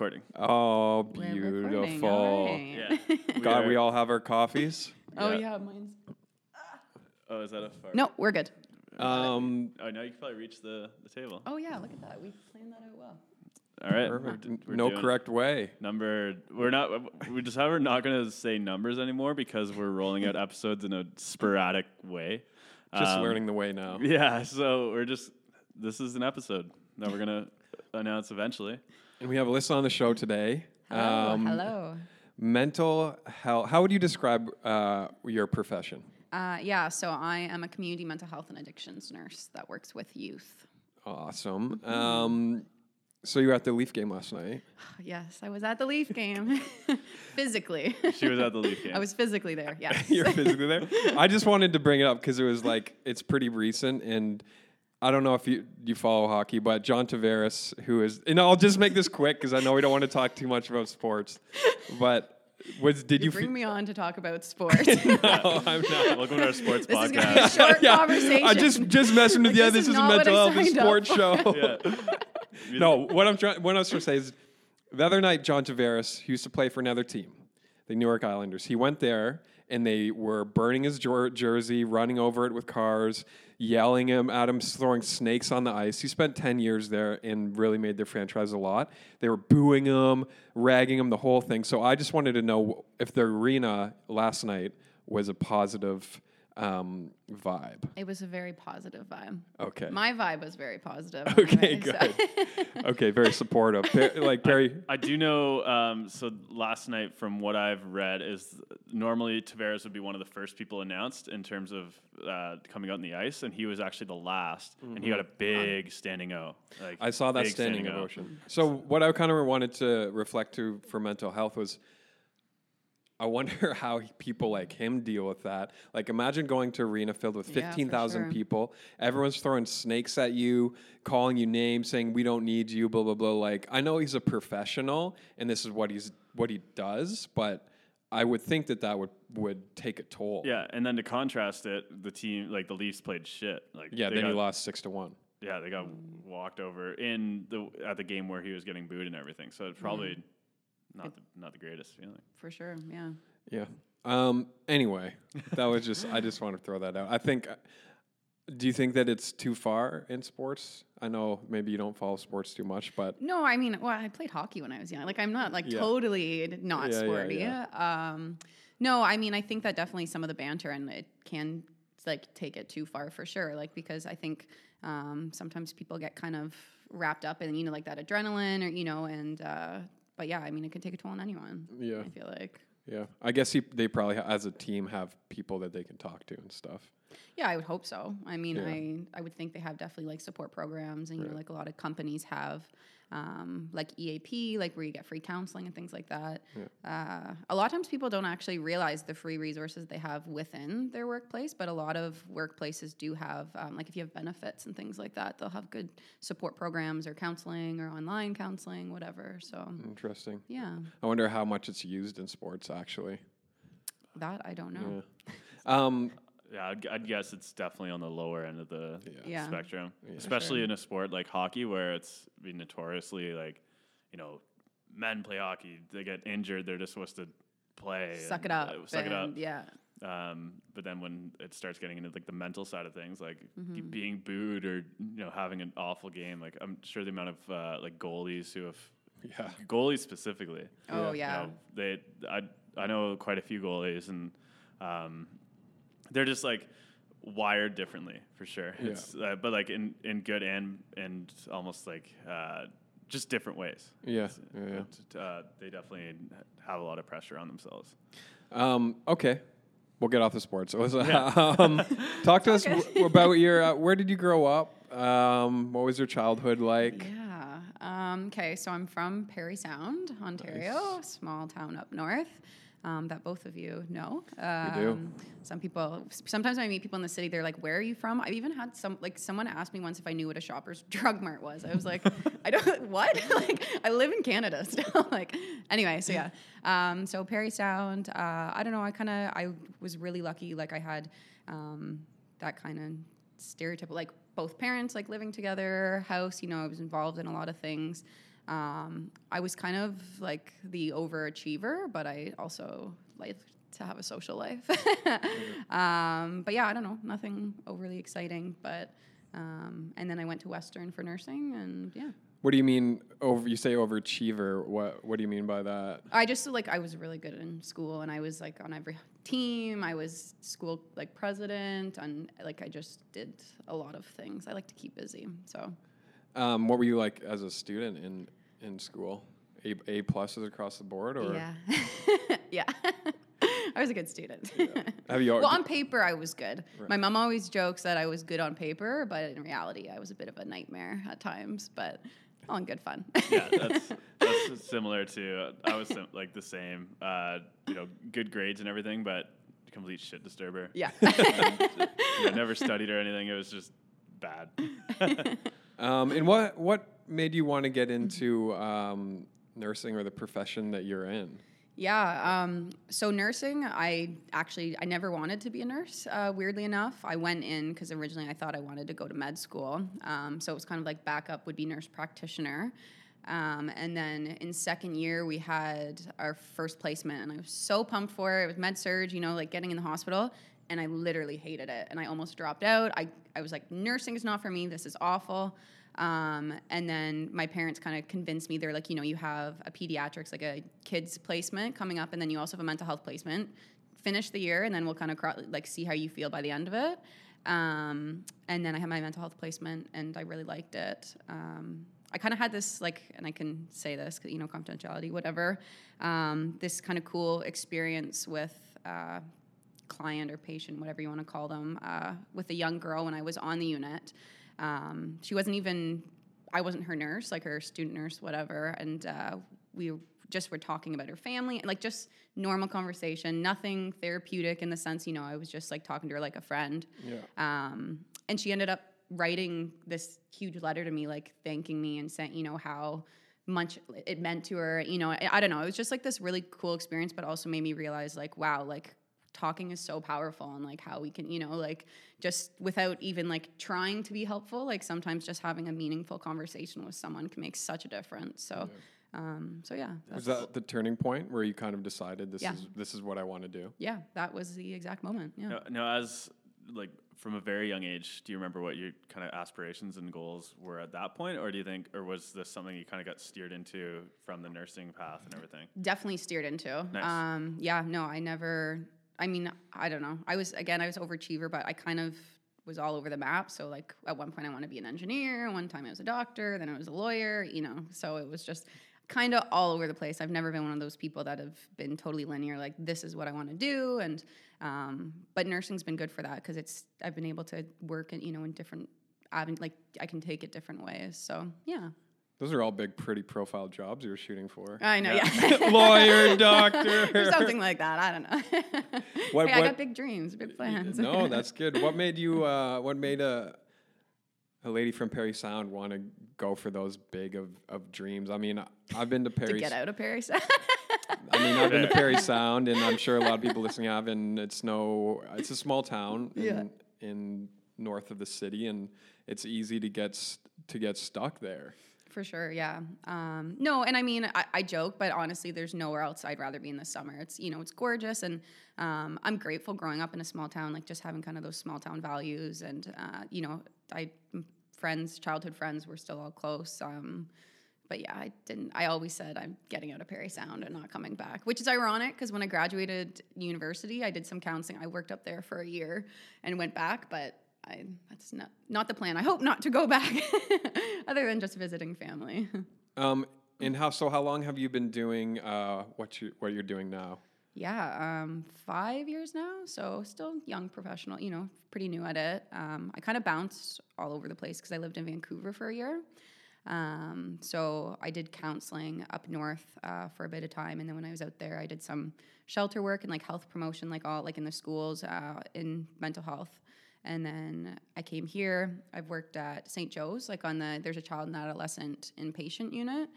recording. Oh, We're recording, beautiful. all right. Yeah. God, are- we all have our coffees. Oh Yeah. yeah, mine's. Oh, is that a fart? No, we're good. Um, Oh, now you can probably reach the, the table. Oh yeah, look at that. We planned that out well. All right. perfect. we're d- we're no doing correct way. Number. We're not. We just have. We're not going to say numbers anymore because we're rolling out episodes in a sporadic way. Just Um, learning the way now. Yeah. So we're just. This is an episode that we're gonna announce eventually. And we have Alyssa on the show today. Hello, Um, hello. Mental health. How would you describe uh, your profession? Uh, yeah, so I am a community mental health and addictions nurse that works with youth. Awesome. Um, so you were at the Leaf game last night. Yes, I was at the Leaf game physically. She was at the Leaf game. I was physically there. Yes. You're physically there. I just wanted to bring it up because it was like it's pretty recent, and I don't know if you you follow hockey, but John Tavares, who is, and I'll just make this quick because I know we don't want to talk too much about sports, but was did you you? bring fe- me on to talk about sports. no, I'm not. Welcome to our sports this is going to be a podcast. short Yeah, conversation. I just just messing with Like, you. this This is is a not mental health and signed up sports show. yeah. no, what I'm trying, what I was trying to say is, the other night, John Tavares, who used to play for another team, the New York Islanders, he went there and they were burning his jer- jersey, running over it with cars, yelling him at him, throwing snakes on the ice. He spent 10 years there and really made their franchise a lot. They were booing him, ragging him, the whole thing. So I just wanted to know if the arena last night was a positive um, vibe. It was a very positive vibe. Okay. My vibe was very positive. Okay, anyway, so- good. okay, very supportive. Per- like Perry, I do know. Um, so last night, from what I've read, is normally Tavares would be one of the first people announced in terms of uh, coming out on the ice, and he was actually the last, and he got a big standing O. Like I saw that big standing O. ovation. So what I kind of wanted to reflect to for mental health was I wonder how people like him deal with that. Like imagine going to arena filled with Yeah, 15,000 sure. people. Everyone's throwing snakes at you, calling you names, saying we don't need you, blah blah blah. Like I know he's a professional and this is what he's what he does, but I would think that that would would take a toll. Yeah, and then to contrast it, the team like the Leafs played shit. Like Yeah, they then got, he lost 6 to 1. Yeah, they got walked over in the at the game where he was getting booed and everything. So it probably mm-hmm. Not the not the greatest feeling. For sure, yeah. Yeah. Um, anyway, that was just I just want to throw that out. I think. Do you think that it's too far in sports? I know maybe you don't follow sports too much, but No, I mean, well, I played hockey when I was young. Like, I'm not like Yeah. totally not Yeah, yeah, sporty. yeah. Um, no, I mean, I think that definitely some of the banter and it can like take it too far for sure. Like because I think um, sometimes people get kind of wrapped up in you know like that adrenaline or you know and uh, but yeah, I mean, it can take a toll on anyone. Yeah. I feel like. yeah, I guess he, they probably ha- as a team have people that they can talk to and stuff. Yeah, I would hope so. I mean, Yeah. I I would think they have definitely like support programs, and you know, like a lot of companies have, um, like EAP, like where you get free counseling and things like that. Uh, a lot of times, people don't actually realize the free resources they have within their workplace, but a lot of workplaces do have, um, like if you have benefits and things like that, they'll have good support programs or counseling or online counseling, whatever. So Interesting. yeah, I wonder how much it's used in sports actually. that I don't know. Yeah. Um, Yeah, I'd, I'd guess it's definitely on the lower end of the Yeah. spectrum, Yeah. especially sure. in a sport like hockey where it's been notoriously like, you know, men play hockey, they get injured, they're just supposed to play, Suck it and, up. uh, suck it up. and Yeah. Um, but then when it starts getting into like the mental side of things, like Mm-hmm. g- being booed or you know having an awful game, like I'm sure the amount of uh, like goalies who have yeah. goalies specifically, Oh you yeah. know, they I I know quite a few goalies and um, they're just like wired differently for sure. Yeah. It's uh, but like in in good and and almost like uh, just different ways. Yeah. Yeah. yeah. Uh, they definitely have a lot of pressure on themselves. Um, okay. We'll get off the sports. um, talk to us w- about your. Uh, where did you grow up? Um, what was your childhood like? Yeah. Um, okay, so I'm from Parry Sound, Ontario, small town up north. Um, that both of you know. Um, do. Some people, sometimes when I meet people in the city, they're like, "Where are you from?" I've even had some, like, someone asked me once if I knew what a Shoppers Drug Mart was. I was like, "I don't what?" like, I live in Canada still. like, anyway, so yeah. Um, so Parry Sound. Uh, I don't know. I kind of, I was really lucky. Like, I had um, that kind of stereotype, like both parents like living together, house. You know, I was involved in a lot of things. Um, I was kind of like the overachiever, but I also like to have a social life. um, but yeah, I don't know, nothing overly exciting. But um, and then I went to Western for nursing, and yeah. What do you mean over? You say overachiever. What What do you mean by that? I just like I was really good in school, and I was like on every team. I was school like president, and like I just did a lot of things. I like to keep busy, so. Um, what were you like as a student in in school? A A pluses across the board, or Yeah. yeah. I was a good student. have you? well, on paper, I was good. My mom always jokes that I was good on paper, but in reality, I was a bit of a nightmare at times, but all in good fun. yeah, that's that's similar to I was sim- like the same. Uh, you know, good grades and everything, but complete shit disturber. yeah. You know, never studied or anything. It was just bad. Um, and what what made you want to get into um, nursing or the profession that you're in? Yeah. Um, so nursing, I actually I never wanted to be a nurse. Uh, weirdly enough, I went in because originally I thought I wanted to go to med school. Um, so it was kind of like backup would be nurse practitioner. Um, and then in second year we had our first placement, and I was so pumped for it. It was med surg, you know, like getting in the hospital. And I literally hated it, and I almost dropped out. I, I was like, nursing is not for me. This is awful. Um, and then my parents kind of convinced me they're like, you know, you have a pediatrics, like a kids placement coming up, and then you also have a mental health placement. Finish the year, and then we'll kind of cro- like see how you feel by the end of it. Um, and then I had my mental health placement, and I really liked it. Um, I kind of had this like, and I can say this, you know, confidentiality, whatever. Um, this kind of cool experience with. Uh, client or patient, whatever you want to call them, uh, with a young girl when I was on the unit. Um, she wasn't even, I wasn't her nurse, like her student nurse, whatever. And uh, we just were talking about her family and like just normal conversation, nothing therapeutic in the sense, you know, I was just like talking to her like a friend. Yeah. Um, and she ended up writing this huge letter to me, like thanking me and saying, you know, how much it meant to her. You know, I, I don't know. It was just like this really cool experience, but also made me realize, like, wow, like talking is so powerful and like how we can, you know, like just without even like trying to be helpful, like sometimes just having a meaningful conversation with someone can make such a difference. So, um, so yeah, Was that the turning point where you kind of decided this Yeah. is this is what I want to do? yeah, that was the exact moment. Yeah. No, no, as like from a very young age, do you remember what your kind of aspirations and goals were at that point, or do you think, or was this something you kind of got steered into from the nursing path and everything? definitely steered into. Nice. Um, yeah, no, I never. I mean, I don't know. I was again, I was overachiever, but I kind of was all over the map. So like at one point, I want to be an engineer. One time, I was a doctor. Then I was a lawyer. You know, so it was just kind of all over the place. I've never been one of those people that have been totally linear. Like this is what I want to do, and um, but nursing's been good for that because it's I've been able to work in you know in different like I can take it different ways. So yeah, Those are all big, pretty profile jobs you're shooting for. I know. Yeah. Yeah. Lawyer, doctor, or something like that. I don't know. What- hey, I got big dreams, big plans. no, that's good. What made you? Uh, what made a a lady from Parry Sound want to go for those big of, of dreams? I mean, I've been to to Parry. get out of Paris. I mean, I've been to Parry Sound, and I'm sure a lot of people listening have. And it's no, it's a small town in, Yeah. in north of the city, and it's easy to get s- to get stuck there. For sure, yeah. Um, no, and I mean, I, I joke, but honestly, there's nowhere else I'd rather be in the summer. It's you know, it's gorgeous, and um, I'm grateful growing up in a small town, like just having kind of those small town values, and uh, you know, I friends, childhood friends, were still all close. Um, but yeah, I didn't. I always said I'm getting out of Parry Sound and not coming back, which is ironic because when I graduated university, I did some counseling. I worked up there for a year and went back, but I that's not not the plan. I hope not to go back, other than just visiting family. Um, and how? So, how long have you been doing uh, what you what you're doing now? yeah, um, five years now, so still young professional. You know, pretty new at it. Um, I kind of bounced all over the place because I lived in Vancouver for a year. Um, so I did counseling up north uh, for a bit of time, and then when I was out there, I did some shelter work and like health promotion, like all like in the schools uh, in mental health. And then I came here. I've worked at St. Joe's, like on the there's a child and adolescent inpatient unit.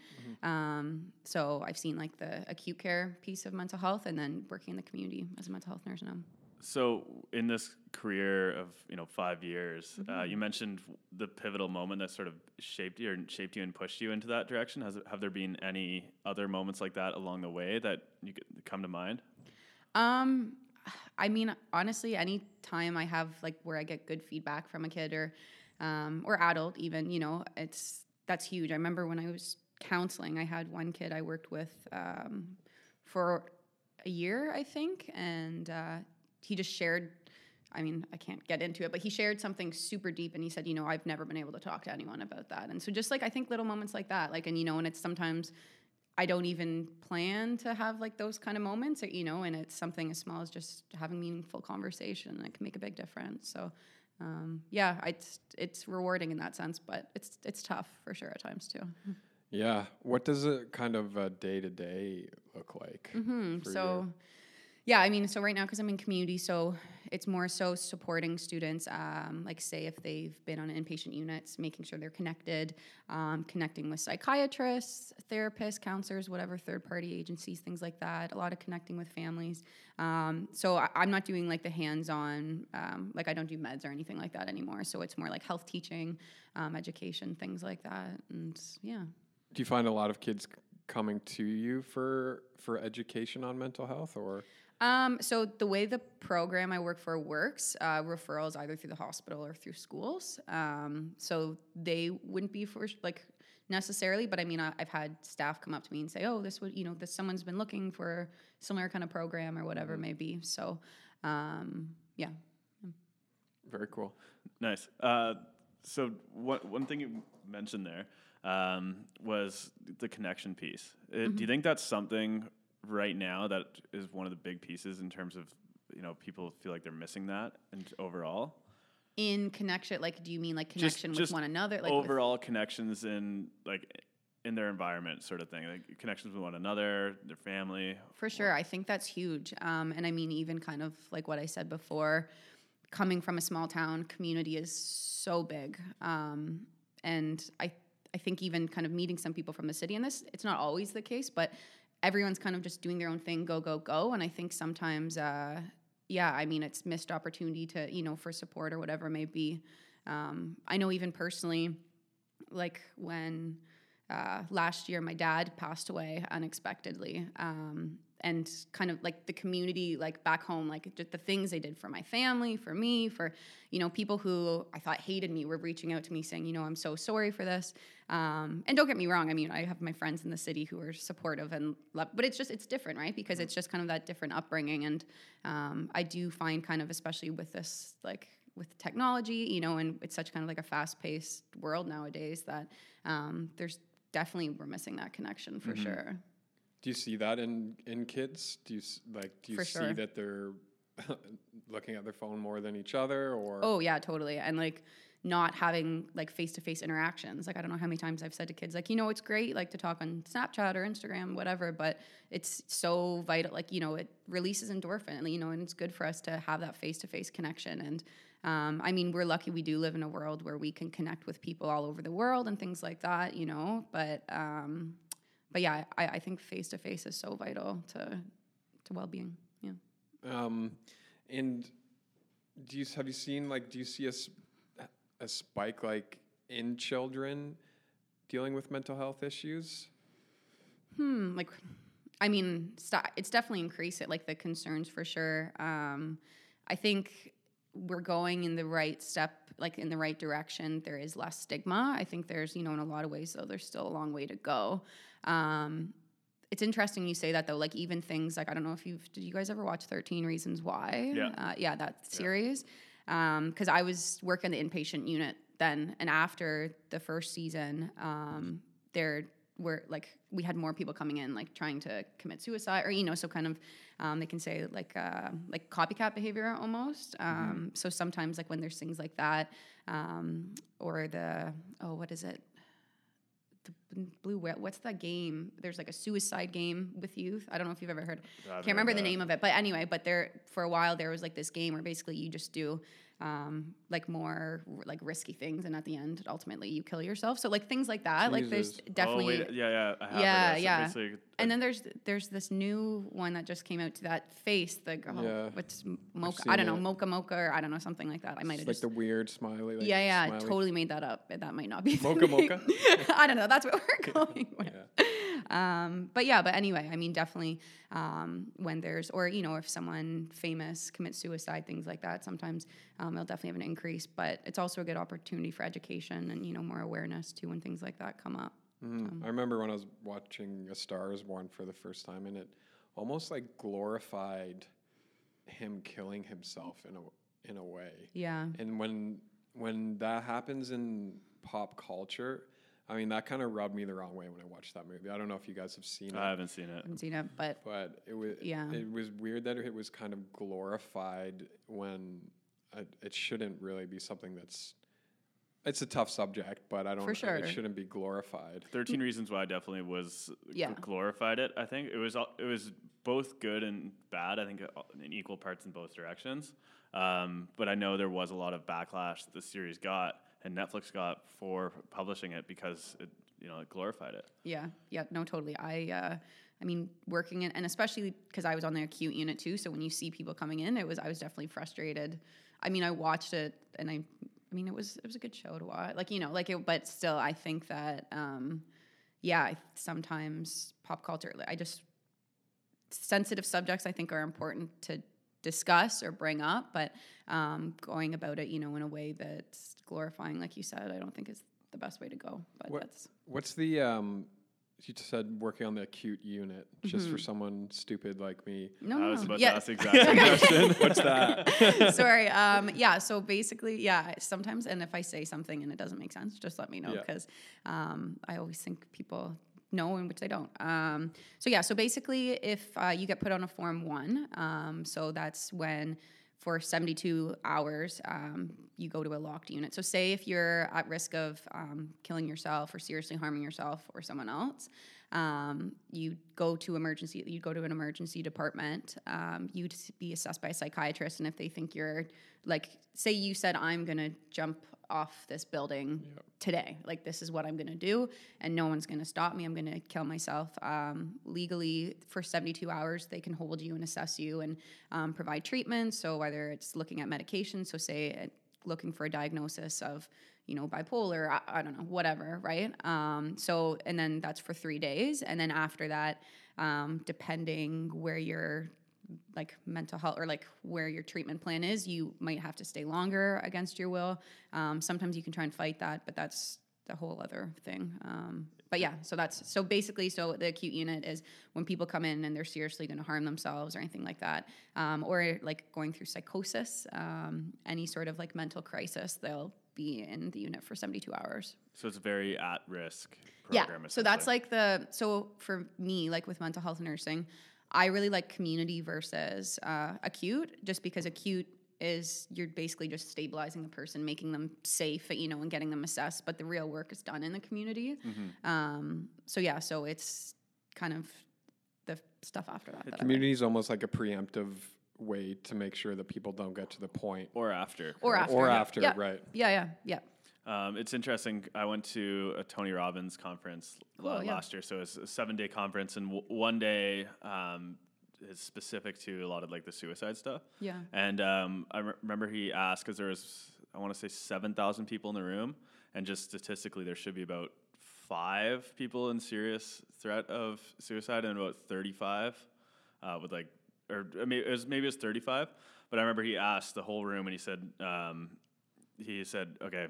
Um, so I've seen like the acute care piece of mental health, and then working in the community as a mental health nurse now. So in this career of you know five years, uh, you mentioned the pivotal moment that sort of shaped you or shaped you and pushed you into that direction. Has have there been any other moments like that along the way that you could come to mind? Um, I mean, honestly, any time I have like where I get good feedback from a kid or, um, or adult, even you know, it's that's huge. I remember when I was counseling, I had one kid I worked with um, for a year, I think, and uh, he just shared. I mean, I can't get into it, but he shared something super deep, and he said, you know, I've never been able to talk to anyone about that, and so just like I think little moments like that, like, and you know, and it's sometimes I don't even plan to have like those kind of moments, or, you know, and it's something as small as just having meaningful conversation that can make a big difference. So, um, yeah, it's it's rewarding in that sense, but it's it's tough for sure at times too. Yeah. What does a kind of a day to day look like? Hmm, for so, yeah, I mean, so right now because I'm in community, so it's more so supporting students. Um, like, say if they've been on inpatient units, making sure they're connected, um, connecting with psychiatrists, therapists, counselors, whatever third party agencies, things like that. A lot of connecting with families. Um, so I, I'm not doing like the hands on, um, like I don't do meds or anything like that anymore. So it's more like health teaching, um, education, things like that, and yeah. Do you find a lot of kids coming to you for for education on mental health or Um, so the way the program I work for works, uh, referrals either through the hospital or through schools. Um, so they wouldn't be for like necessarily, but I mean, I, I've had staff come up to me and say, "Oh, this would you know, this someone's been looking for similar kind of program or whatever it may be." So, um, yeah. very cool? Nice. Uh, so one one thing you mentioned there um, was the connection piece. Uh, Do you think that's something right now that is one of the big pieces in terms of you know people feel like they're missing that and overall? In connection, like, do you mean like Just- connection with just one another? Like with- overall connections in like in their environment, sort of thing, like connections with one another, their family. For sure. I think that's huge. Um, and I mean, even kind of like what I said before, coming from a small town community is so big. Um, and I, I think even kind of meeting some people from the city, and this, it's not always the case, but everyone's kind of just doing their own thing, go, go, go. And I think sometimes, uh, yeah, I mean, it's missed opportunity to, you know, for support or whatever it may be. Um, I know even personally, like when uh, last year my dad passed away unexpectedly um, and kind of like the community like back home like just the things they did for my family for me for you know people who i thought hated me were reaching out to me saying you know i'm so sorry for this. Um, and don't get me wrong i mean i have my friends in the city who are supportive and love but it's just it's different right? Because it's just kind of that different upbringing and um, i do find kind of especially with this like with technology, you know, and it's such kind of like a fast paced world nowadays that um, there's definitely we're missing that connection for sure. Do you see that in in kids? Do you like do you For see sure. that they're looking at their phone more than each other or Oh yeah, totally. And like not having like face to face interactions. Like I don't know how many times I've said to kids, like, you know, it's great like to talk on Snapchat or Instagram, whatever, but it's so vital. Like, you know, it releases endorphin, you know, and it's good for us to have that face to face connection. And um, I mean, we're lucky we do live in a world where we can connect with people all over the world and things like that, you know. But um, but yeah, I, I think face to face is so vital to to well being. Yeah. Um, and do you have you seen like do you see a, a spike like in children dealing with mental health issues? Hmm, like, I mean, st- it's definitely increased it, like the concerns for sure. Um, I think we're going in the right step, like in the right direction. There is less stigma. I think there's, you know, in a lot of ways, though, there's still a long way to go. Um, it's interesting you say that though. Like even things like I don't know if you've did you guys ever watch Thirteen Reasons Why? Yeah. uh, yeah, that series. Because I was working the inpatient unit then, and after the first season, um, there were like we had more people coming in like trying to commit suicide or you know so kind of um, they can say like uh, like copycat behavior almost um, so sometimes like when there's things like that um, or the oh what is it the, blue whale. What's that game? There's like a suicide game with youth. I don't know if you've ever heard. I've Can't remember the name of it, but anyway, but there for a while there was like this game where basically you just do um, like more like risky things, and at the end, ultimately you kill yourself. So like things like that. Like there's definitely. Oh, wait, yeah, yeah. I Yeah, yeah. basically, and then there's there's this new one that just came out to that face, the oh, Yeah. what's mocha? I don't know, it. mocha mocha or I don't know something like that. I might have like just the weird smiley. Like yeah, yeah, smiley. totally made that up. That might not be Mocha mocha? I don't know. That's what we're going with. Yeah. Um, but yeah, but anyway, I mean, definitely um, when there's, or you know, if someone famous commits suicide, things like that, sometimes um, they'll definitely have an increase. But it's also a good opportunity for education and you know more awareness too when things like that come up. Mhm. I remember when I was watching A Star Is Born for the first time, and it almost like glorified him killing himself in a in a way. Yeah, And when when that happens in pop culture, I mean that kind of rubbed me the wrong way when I watched that movie. I don't know if you guys have seen it, I haven't seen it. haven't seen it, but but it was Yeah. it was weird that it was kind of glorified when it, it shouldn't really be something that's. It's a tough subject, but I don't. For sure. It shouldn't be glorified. Thirteen Reasons Why definitely was Yeah. glorified it. I think it was al- it was both good and bad. I think uh, in equal parts in both directions. Um, but I know there was a lot of backlash the series got and Netflix got for publishing it because it you know it glorified it. Yeah, yeah, no, totally. I, uh, I mean, working in, and especially because I was on the acute unit too. So when you see people coming in, it was I was definitely frustrated. I mean, I watched it, and I, I mean, it was it was a good show to watch. Like you know, like it, but still, I think that, um, yeah, sometimes pop culture. I just sensitive subjects I think are important to discuss or bring up, but um, going about it, you know, in a way that's glorifying, like you said, I don't think is the best way to go. But What- that's What's the um? You said working on the acute unit, just Mm-hmm. for someone stupid like me. no, I was no. about yeah. to ask the exact question. What's that? Sorry. Um, yeah. So basically, yeah. Sometimes, and if I say something and it doesn't make sense, just let me know Yeah. because um, I always think people know and which they don't. Um, so yeah. So basically, if uh, you get put on a form one, um, so that's when for 72 hours um, you go to a locked unit. So say if you're at risk of um, killing yourself or seriously harming yourself or someone else. Um, you go to emergency. You go to an emergency department. Um, you'd be assessed by a psychiatrist, and if they think you're like, say you said, "I'm gonna jump off this building today. Like this is what I'm gonna do, and no one's gonna stop me. I'm gonna kill myself." Um, legally, for 72 hours, they can hold you and assess you and um, provide treatment. So whether it's looking at medication, so say uh, looking for a diagnosis of you know bipolar I, I don't know whatever right um, so and then that's for three days and then after that um, depending where your like mental health or like where your treatment plan is you might have to stay longer against your will. Um, sometimes you can try and fight that but that's the whole other thing. Um, but yeah so that's so basically so the acute unit is when people come in and they're seriously going to harm themselves or anything like that um, or like going through psychosis um, any sort of like mental crisis they'll be in the unit for 72 hours. So it's very at risk yeah so that's like the so for me like with mental health nursing i really like community versus uh, acute just because acute is you're basically just stabilizing the person making them safe you know and getting them assessed but the real work is done in the community Mm-hmm. um, so yeah so it's kind of the stuff after that, that Community is almost like a preemptive way to make sure that people don't get to the point. or after. or correct? after Or yeah. after, yeah. right. yeah yeah yeah Um, it's interesting. I went to a Tony Robbins conference l- Cool, yeah. last year, so it's a seven day conference, and w- one day um, is specific to a lot of like the suicide stuff. yeah And um, I re- remember he asked because there was I want to say seven thousand people in the room, and just statistically there should be about five people in serious threat of suicide, and about thirty five uh, with like or I mean, it was maybe it was thirty five. But I remember he asked the whole room, and he said. Um, he said, "Okay,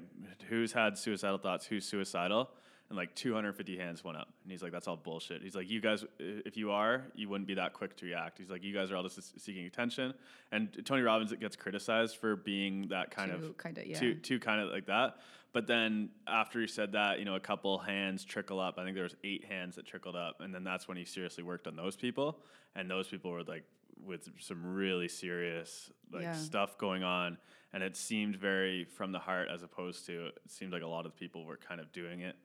who's had suicidal thoughts? Who's suicidal?" And like 250 hands went up, and he's like, "That's all bullshit." He's like, "You guys, if you are, you wouldn't be that quick to react." He's like, "You guys are all just seeking attention." And Tony Robbins gets criticized for being that kind Too of kinda, yeah. too too kind of like that. But then after he said that, you know, a couple hands trickle up. I think there was eight hands that trickled up, and then that's when he seriously worked on those people, and those people were like with some really serious like Yeah. stuff going on and it seemed very from the heart as opposed to it seemed like a lot of people were kind of doing it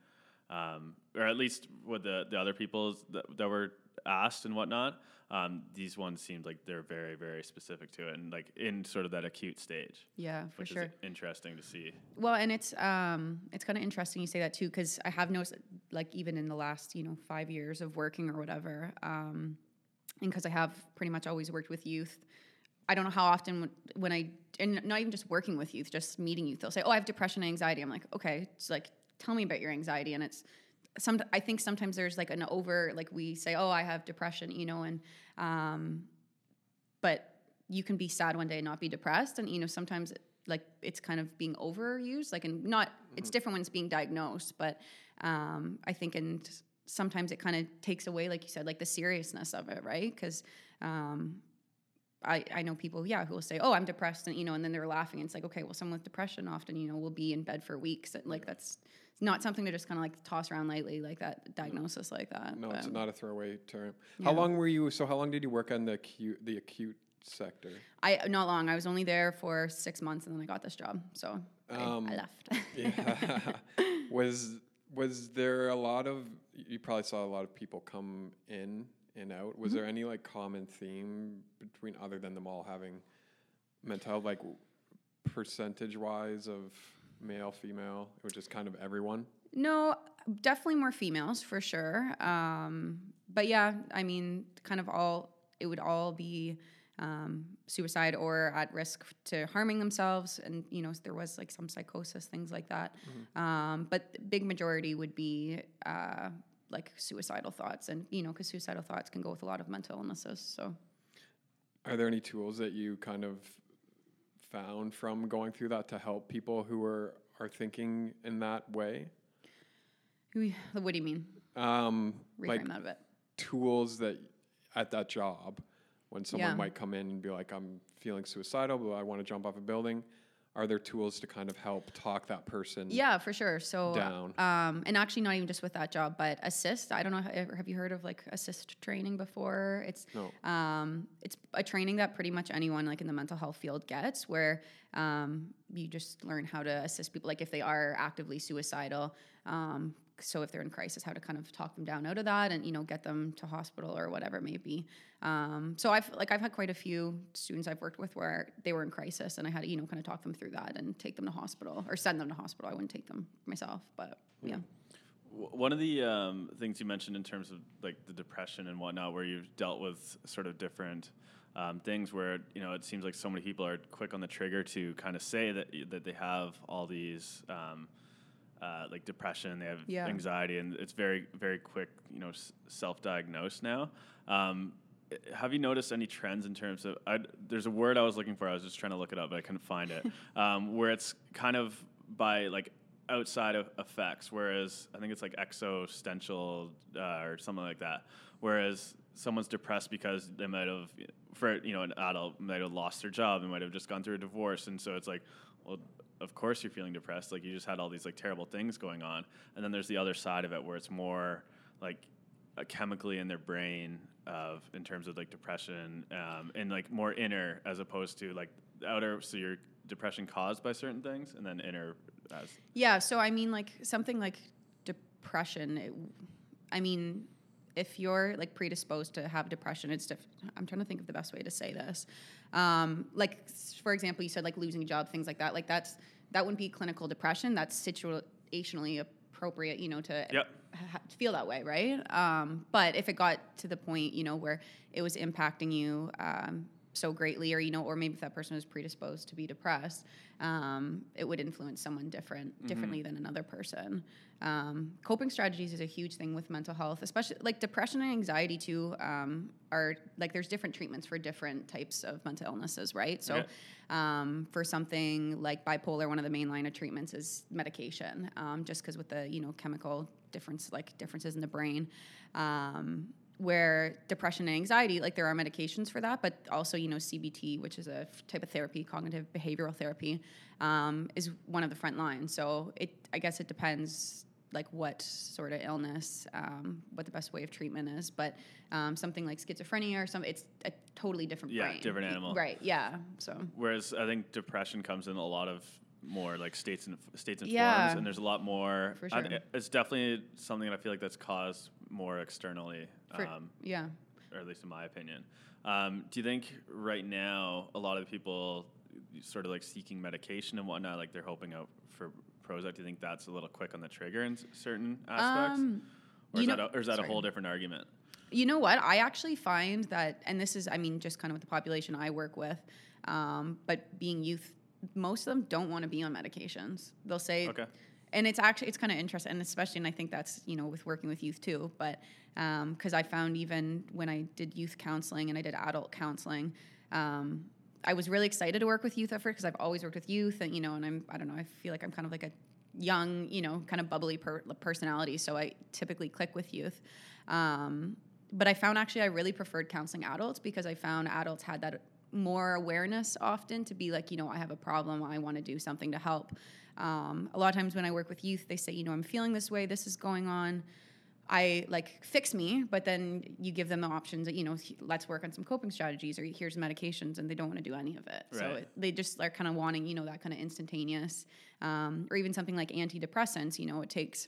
um, or at least with the the other people that, that were asked and whatnot. Um, these ones seemed like they're very very specific to it and like in sort of that acute stage, Yeah, for which sure. is interesting to see. Well, and it's um, it's kind of interesting you say that too, because I have noticed, like even in the last you know five years of working or whatever, um, and because I have pretty much always worked with youth, I don't know how often when, I and not even just working with youth, just meeting youth, they'll say, "Oh, I have depression and anxiety." I'm like, "Okay, it's like tell me about your anxiety," and it's some. I think sometimes there's like an over like we say, "Oh, I have depression," you know, and um, but you can be sad one day and not be depressed and you know sometimes like it's kind of being overused like and not it's different when it's being diagnosed but um, i think and sometimes it kind of takes away like you said like the seriousness of it right because um, I, I know people yeah who will say oh i'm depressed and you know and then they're laughing and it's like okay well someone with depression often you know will be in bed for weeks and, like that's not something to just kind of like toss around lightly like that diagnosis like that No, it's not a throwaway term. How long were you? So how long did you work on the acute the acute sector? I not long. I was only there for six months, and then I got this job, so I, Um, I left. Yeah. was was there a lot of you probably saw a lot of people come in and out. Was there any like common theme between other than them all having mental health, like percentage wise of male, female? It was just kind of everyone. no, definitely more females for sure. Um, but yeah, I mean, kind of all it would all be um, suicide or at risk to harming themselves, and you know, there was like some psychosis, things like that. Um, but the big majority would be. Uh, like suicidal thoughts, and you know, because suicidal thoughts can go with a lot of mental illnesses. So, Are there any tools that you kind of found from going through that to help people who are are thinking in that way? What do you mean? Um, Reframe like that a bit. tools that at that job when someone Yeah. might come in and be like i'm feeling suicidal but i want to jump off a building are there tools to kind of help talk that person Yeah, for sure. So, Down. um, and actually, not even just with that job, but ASIST. I don't know. Have you heard of like ASIST training before? It's No. um, it's a training that pretty much anyone like in the mental health field gets, where um, you just learn how to assist people, like if they are actively suicidal. So if they're in crisis, how to kind of talk them down out of that, and you know, get them to hospital or whatever it may be. Um, so I've like I've had quite a few students I've worked with where they were in crisis, and I had to you know kind of talk them through that and take them to hospital or send them to hospital. I wouldn't take them myself, but yeah. One of the um, things you mentioned in terms of like the depression and whatnot, where you've dealt with sort of different um, things, where you know it seems like so many people are quick on the trigger to kind of say that that they have all these um, uh, like depression, they have Yeah. anxiety, and it's very very quick, you know, s- self-diagnosed now. Um, have you noticed any trends in terms of? i there's a word I was looking for. I was just trying to look it up, but I couldn't find it. um, where it's kind of by like outside of effects, whereas I think it's like existential uh, or something like that. Whereas someone's depressed because they might have, for you know, an adult might have lost their job and might have just gone through a divorce, and so it's like, well, of course you're feeling depressed. Like you just had all these like terrible things going on, and then there's the other side of it where it's more like uh, chemically in their brain of in terms of like depression um, and like more inner as opposed to like outer. So your depression caused by certain things, and then inner as Yeah, so I mean, like something like depression. It, I mean, if you're like predisposed to have depression, it's. Diff- I'm trying to think of the best way to say this. Um, like, for example, you said like losing a job, things like that. Like that's that wouldn't be clinical depression. That's situationally appropriate, you know, to Yep. ha- feel that way, right? Um, but if it got to the point, you know, where it was impacting you um, so greatly, or you know, or maybe if that person was predisposed to be depressed, um, it would influence someone different differently than another person. Um, coping strategies is a huge thing with mental health, especially like depression and anxiety too. Um, are like there's different treatments for different types of mental illnesses, right? So. Okay. Um, for something like bipolar, one of the main line of treatments is medication, um, just because with the you know chemical difference, like differences in the brain. Um, where depression and anxiety, like there are medications for that, but also you know CBT, which is a type of therapy, cognitive behavioral therapy, um, is one of the front lines. So it, I guess it depends like what sort of illness, um, what the best way of treatment is. But um, something like schizophrenia or some, it's a totally different Yeah, brain. different animal. Right. Yeah. So. Whereas I think depression comes in a lot of more like states and states and Yeah. forms, and there's a lot more. For I- sure. it's definitely something that I feel like that's caused more externally, For, um, yeah. or at least in my opinion. Um, do you think right now a lot of people sort of like seeking medication and whatnot, like they're hoping out for Prozac? Do you think that's a little quick on the trigger in certain aspects, Um, or is know- that a, or is that sorry. a whole different argument? You know what? I actually find that, and this is, I mean, just kind of with the population I work with, um, but being youth, most of them don't want to be on medications. They'll say, Okay. And it's actually it's kind of interesting, and especially, and I think that's you know with working with youth too. But because I found even when I did youth counseling and I did adult counseling, um, I was really excited to work with youth first because I've always worked with youth, and you know, and I'm I don't know, I feel like I'm kind of like a young, you know, kind of bubbly per- personality, so I typically click with youth. Um, but I found actually I really preferred counseling adults because I found adults had that more awareness often to be like, you know, I have a problem, I want to do something to help. Um, a lot of times when I work with youth, they say, you know, I'm feeling this way, this is going on. I like fix me, but then you give them the options that, you know, let's work on some coping strategies or here's medications and they don't want to do any of it. So it, they just are kind of wanting, you know, that kind of instantaneous um, or even something like antidepressants, you know, it takes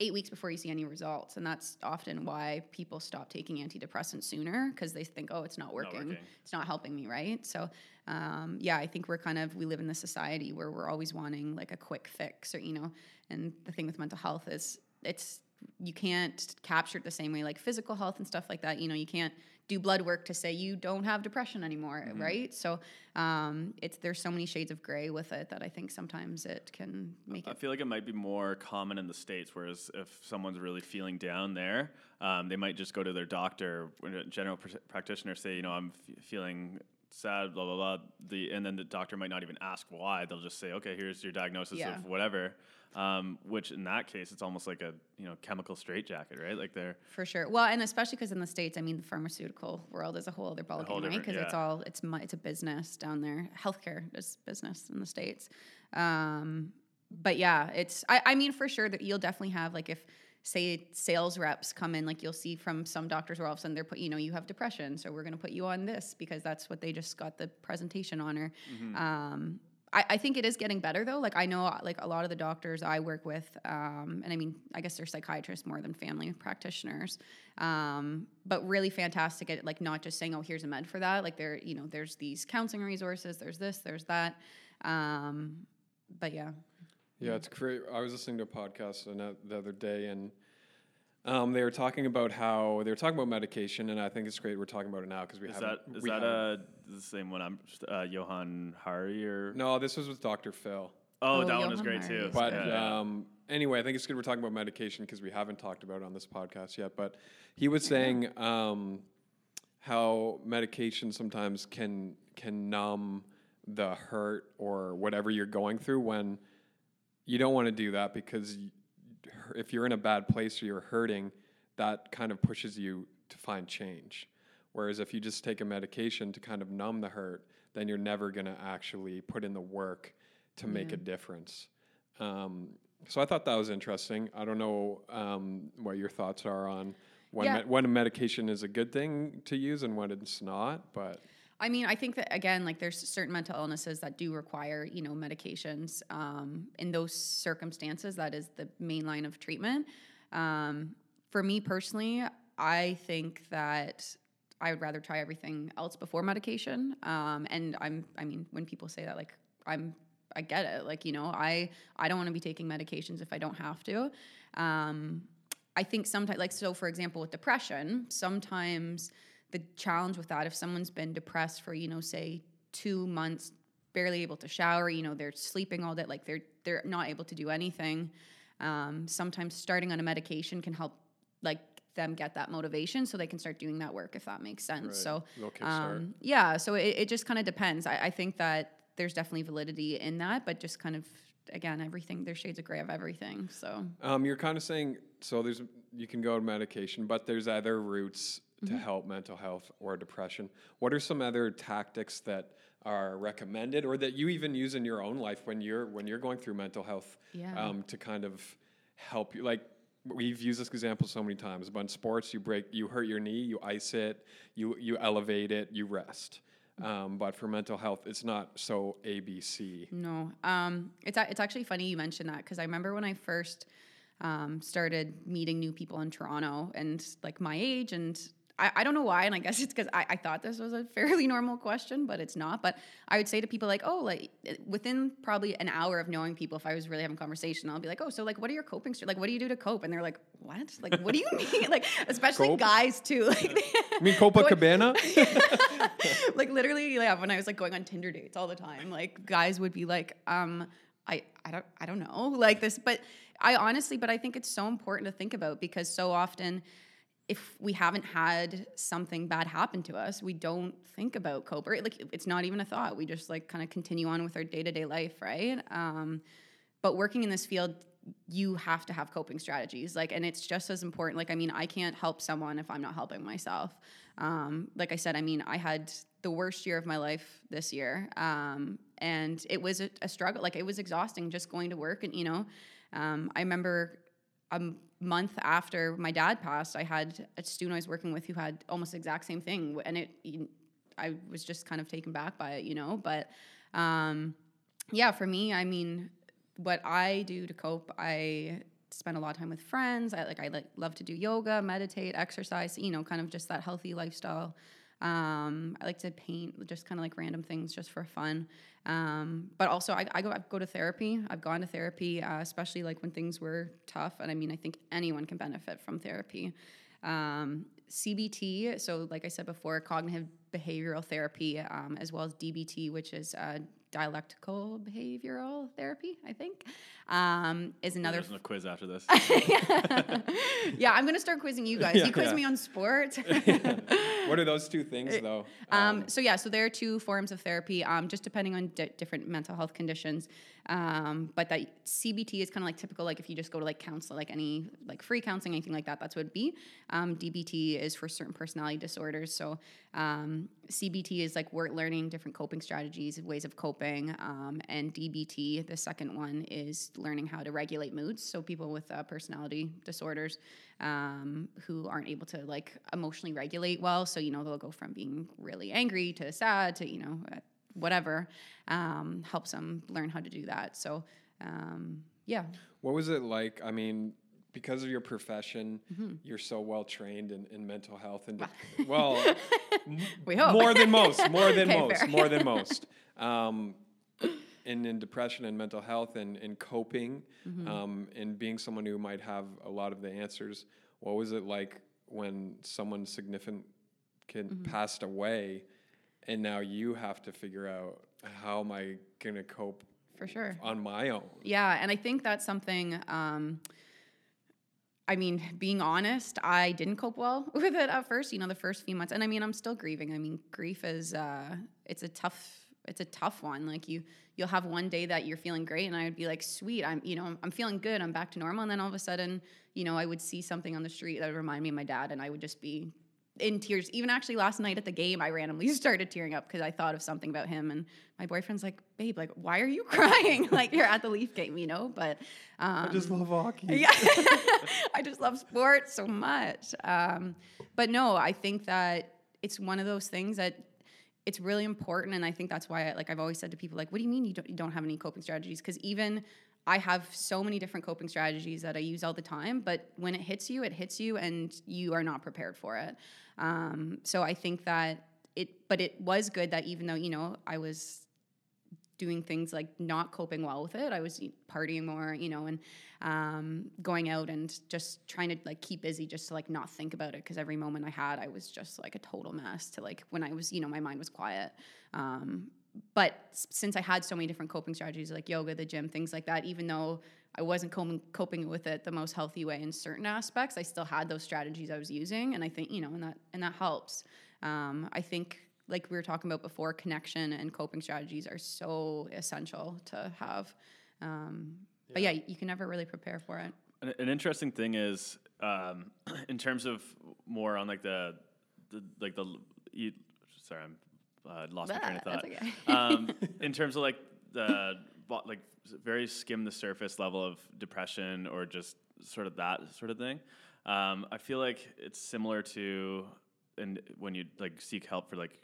eight weeks before you see any results. And that's often why people stop taking antidepressants sooner because they think, oh, it's not working. working. It's not helping me, right? So, um, yeah, I think we're kind of, we live in this society where we're always wanting like a quick fix or, you know, and the thing with mental health is it's, you can't capture it the same way like physical health and stuff like that. You know, you can't do blood work to say you don't have depression anymore, right? So um, it's there's so many shades of gray with it that I think sometimes it can make I it feel like it might be more common in the states, whereas if someone's really feeling down there, um, they might just go to their doctor, general pr- practitioner, say, you know, I'm f- feeling sad, blah blah blah. The and then the doctor might not even ask why. They'll just say, okay, here's your diagnosis Yeah. of whatever. Um, which in that case, it's almost like a you know chemical straitjacket, right? Like they're For sure. Well, and especially because in the states, I mean, the pharmaceutical world is a whole other ballgame, right? Because it's all it's it's a business down there. Healthcare is business in the states. Um, but yeah, it's I, I mean for sure that you'll definitely have like if say sales reps come in, like you'll see from some doctors where all of a sudden they're put you know you have depression, so we're going to put you on this because that's what they just got the presentation on. Or um, I, I think it is getting better though. Like I know like a lot of the doctors I work with, um, and I mean I guess they're psychiatrists more than family practitioners, um, but really fantastic at like not just saying oh here's a med for that. Like there you know there's these counseling resources, there's this, there's that. Um, but yeah, Yeah, it's great. I was listening to a podcast the other day, and um, they were talking about how they were talking about medication, and I think it's great we're talking about it now because we is haven't. that is we that haven't- uh, the same one? I'm uh, Johan Hari or no? This was with Dr. Phil. oh, Oh, that one was great Hari too. But. Yeah. um, anyway, I think it's good we're talking about medication because we haven't talked about it on this podcast yet. But he was saying um, how medication sometimes can can numb the hurt or whatever you're going through when you don't want to do that because y- if you're in a bad place or you're hurting, that kind of pushes you to find change. Whereas if you just take a medication to kind of numb the hurt, then you're never going to actually put in the work to make a difference. Um, so I thought that was interesting. I don't know um, what your thoughts are on when Yeah. me- when a medication is a good thing to use and when it's not, but. I mean, I think that again, like there's certain mental illnesses that do require, you know, medications. Um, in those circumstances, that is the main line of treatment. Um, for me personally, I think that I would rather try everything else before medication. Um, and I'm, I mean, when people say that, like I'm, I get it. Like you know, I I don't want to be taking medications if I don't have to. Um, I think sometimes, like, so for example, with depression, sometimes the challenge with that, if someone's been depressed for, you know, say two months, barely able to shower, you know, they're sleeping all day, like they're they're not able to do anything. Um, sometimes starting on a medication can help, like them get that motivation so they can start doing that work if that makes sense. Right. So um, yeah, so it, it just kind of depends. I, I think that there's definitely validity in that, but just kind of again, everything there's shades of gray of everything. So Um, you're kind of saying so. There's you can go to medication, but there's other routes Mm-hmm. to help mental health or depression. What are some other tactics that are recommended, or that you even use in your own life when you're when you're going through mental health? Yeah. Um, to kind of help you, like we've used this example so many times. But in sports, you break, you hurt your knee, you ice it, you you elevate it, you rest. Um, but for mental health, it's not so ABC. No, um, it's a- it's actually funny you mentioned that because I remember when I first um, started meeting new people in Toronto and like my age and. I, I don't know why, and I guess it's because I, I thought this was a fairly normal question, but it's not. But I would say to people like, oh, like within probably an hour of knowing people, if I was really having a conversation, I'll be like, oh, so like, what are your coping? St- like, what do you do to cope? And they're like, what? Like, what do you mean? Like, especially Cope? guys too. Like, I mean, Copacabana? like literally yeah when i was like going on tinder dates all the time like guys would be like um i i don't i don't know like this but i honestly but i think it's so important to think about because so often if we haven't had something bad happen to us we don't think about cope or like it's not even a thought. We just like kind of continue on with our day-to-day life right? Um but working in this field you have to have coping strategies. Like and it's just as important like i mean i can't help someone if i'm not helping myself. Um, like i said i mean i had the worst year of my life this year. Um, and it was a, a struggle like it was exhausting just going to work and you know um, i remember a m- month after my dad passed i had a student i was working with who had almost the exact same thing and it i was just kind of taken back by it you know but um, yeah for me i mean what I do to cope, I spend a lot of time with friends. I like I like love to do yoga, meditate, exercise. You know, kind of just that healthy lifestyle. Um, I like to paint, just kind of like random things, just for fun. Um, but also, I, I go I go to therapy. I've gone to therapy, uh, especially like when things were tough. And I mean, I think anyone can benefit from therapy. Um, CBT, so like I said before, cognitive behavioral therapy, um, as well as DBT, which is uh, dialectical behavioral therapy, I think, um, is another. There's no quiz after this. yeah, I'm gonna start quizzing you guys. Yeah, you quiz yeah. me on sports. what are those two things, though? Um, so yeah, so there are two forms of therapy, um, just depending on di- different mental health conditions. Um, but that CBT is kind of like typical, like if you just go to like counselor, like any like free counseling, anything like that, that's what it'd be. Um, DBT is for certain personality disorders. So um, CBT is like we're learning different coping strategies, ways of coping, um, and DBT, the second one, is learning how to regulate moods. So people with uh, personality disorders um, who aren't able to like emotionally regulate well. So, you know, they'll go from being really angry to sad to, you know, whatever, um, helps them learn how to do that. So, um, yeah. What was it like? I mean, because of your profession, Mm-hmm. you're so well trained in, in mental health and well, We hope. more than most, more than Okay, most, fair. more than most. Um, in, in depression and mental health and, and coping, Mm-hmm. um, and being someone who might have a lot of the answers. What was it like when someone significant Mm-hmm. passed away, and now you have to figure out how am I gonna cope For sure. on my own? Yeah, and I think that's something. Um, I mean, being honest, I didn't cope well with it at first. You know, the first few months, and I mean, I'm still grieving. I mean, grief is uh, it's a tough it's a tough one. Like you you'll have one day that you're feeling great, and I would be like, sweet, I'm you know I'm, I'm feeling good, I'm back to normal, and then all of a sudden, you know, I would see something on the street that would remind me of my dad, and I would just be in tears. Even actually last night at the game, I randomly started tearing up because I thought of something about him, and my boyfriend's like, "Babe, like, why are you crying? like, you're at the Leaf game, you know?" But um, I just love hockey. yeah, I just love sports so much. Um, but no, I think that it's one of those things that it's really important, and I think that's why, I, like, I've always said to people, like, "What do you mean you don't, you don't have any coping strategies?" Because even I have so many different coping strategies that I use all the time, but when it hits you, it hits you, and you are not prepared for it. Um, so I think that it, but it was good that even though you know I was doing things like not coping well with it. I was partying more, you know, and um, going out and just trying to like keep busy just to like not think about it because every moment I had, I was just like a total mess to like when I was, you know, my mind was quiet. Um, but since I had so many different coping strategies like yoga, the gym, things like that, even though I wasn't coping, coping with it the most healthy way in certain aspects, I still had those strategies I was using, and I think you know, and that and that helps. Um, I think like we were talking about before, connection and coping strategies are so essential to have. Um, But yeah, you can never really prepare for it. An, an interesting thing is, um, in terms of more on like the, the like the you, sorry, I'm uh, lost my train of thought. okay. um, in terms of like the like very skim the surface level of depression or just sort of that sort of thing. Um, I feel like it's similar to and when you like seek help for like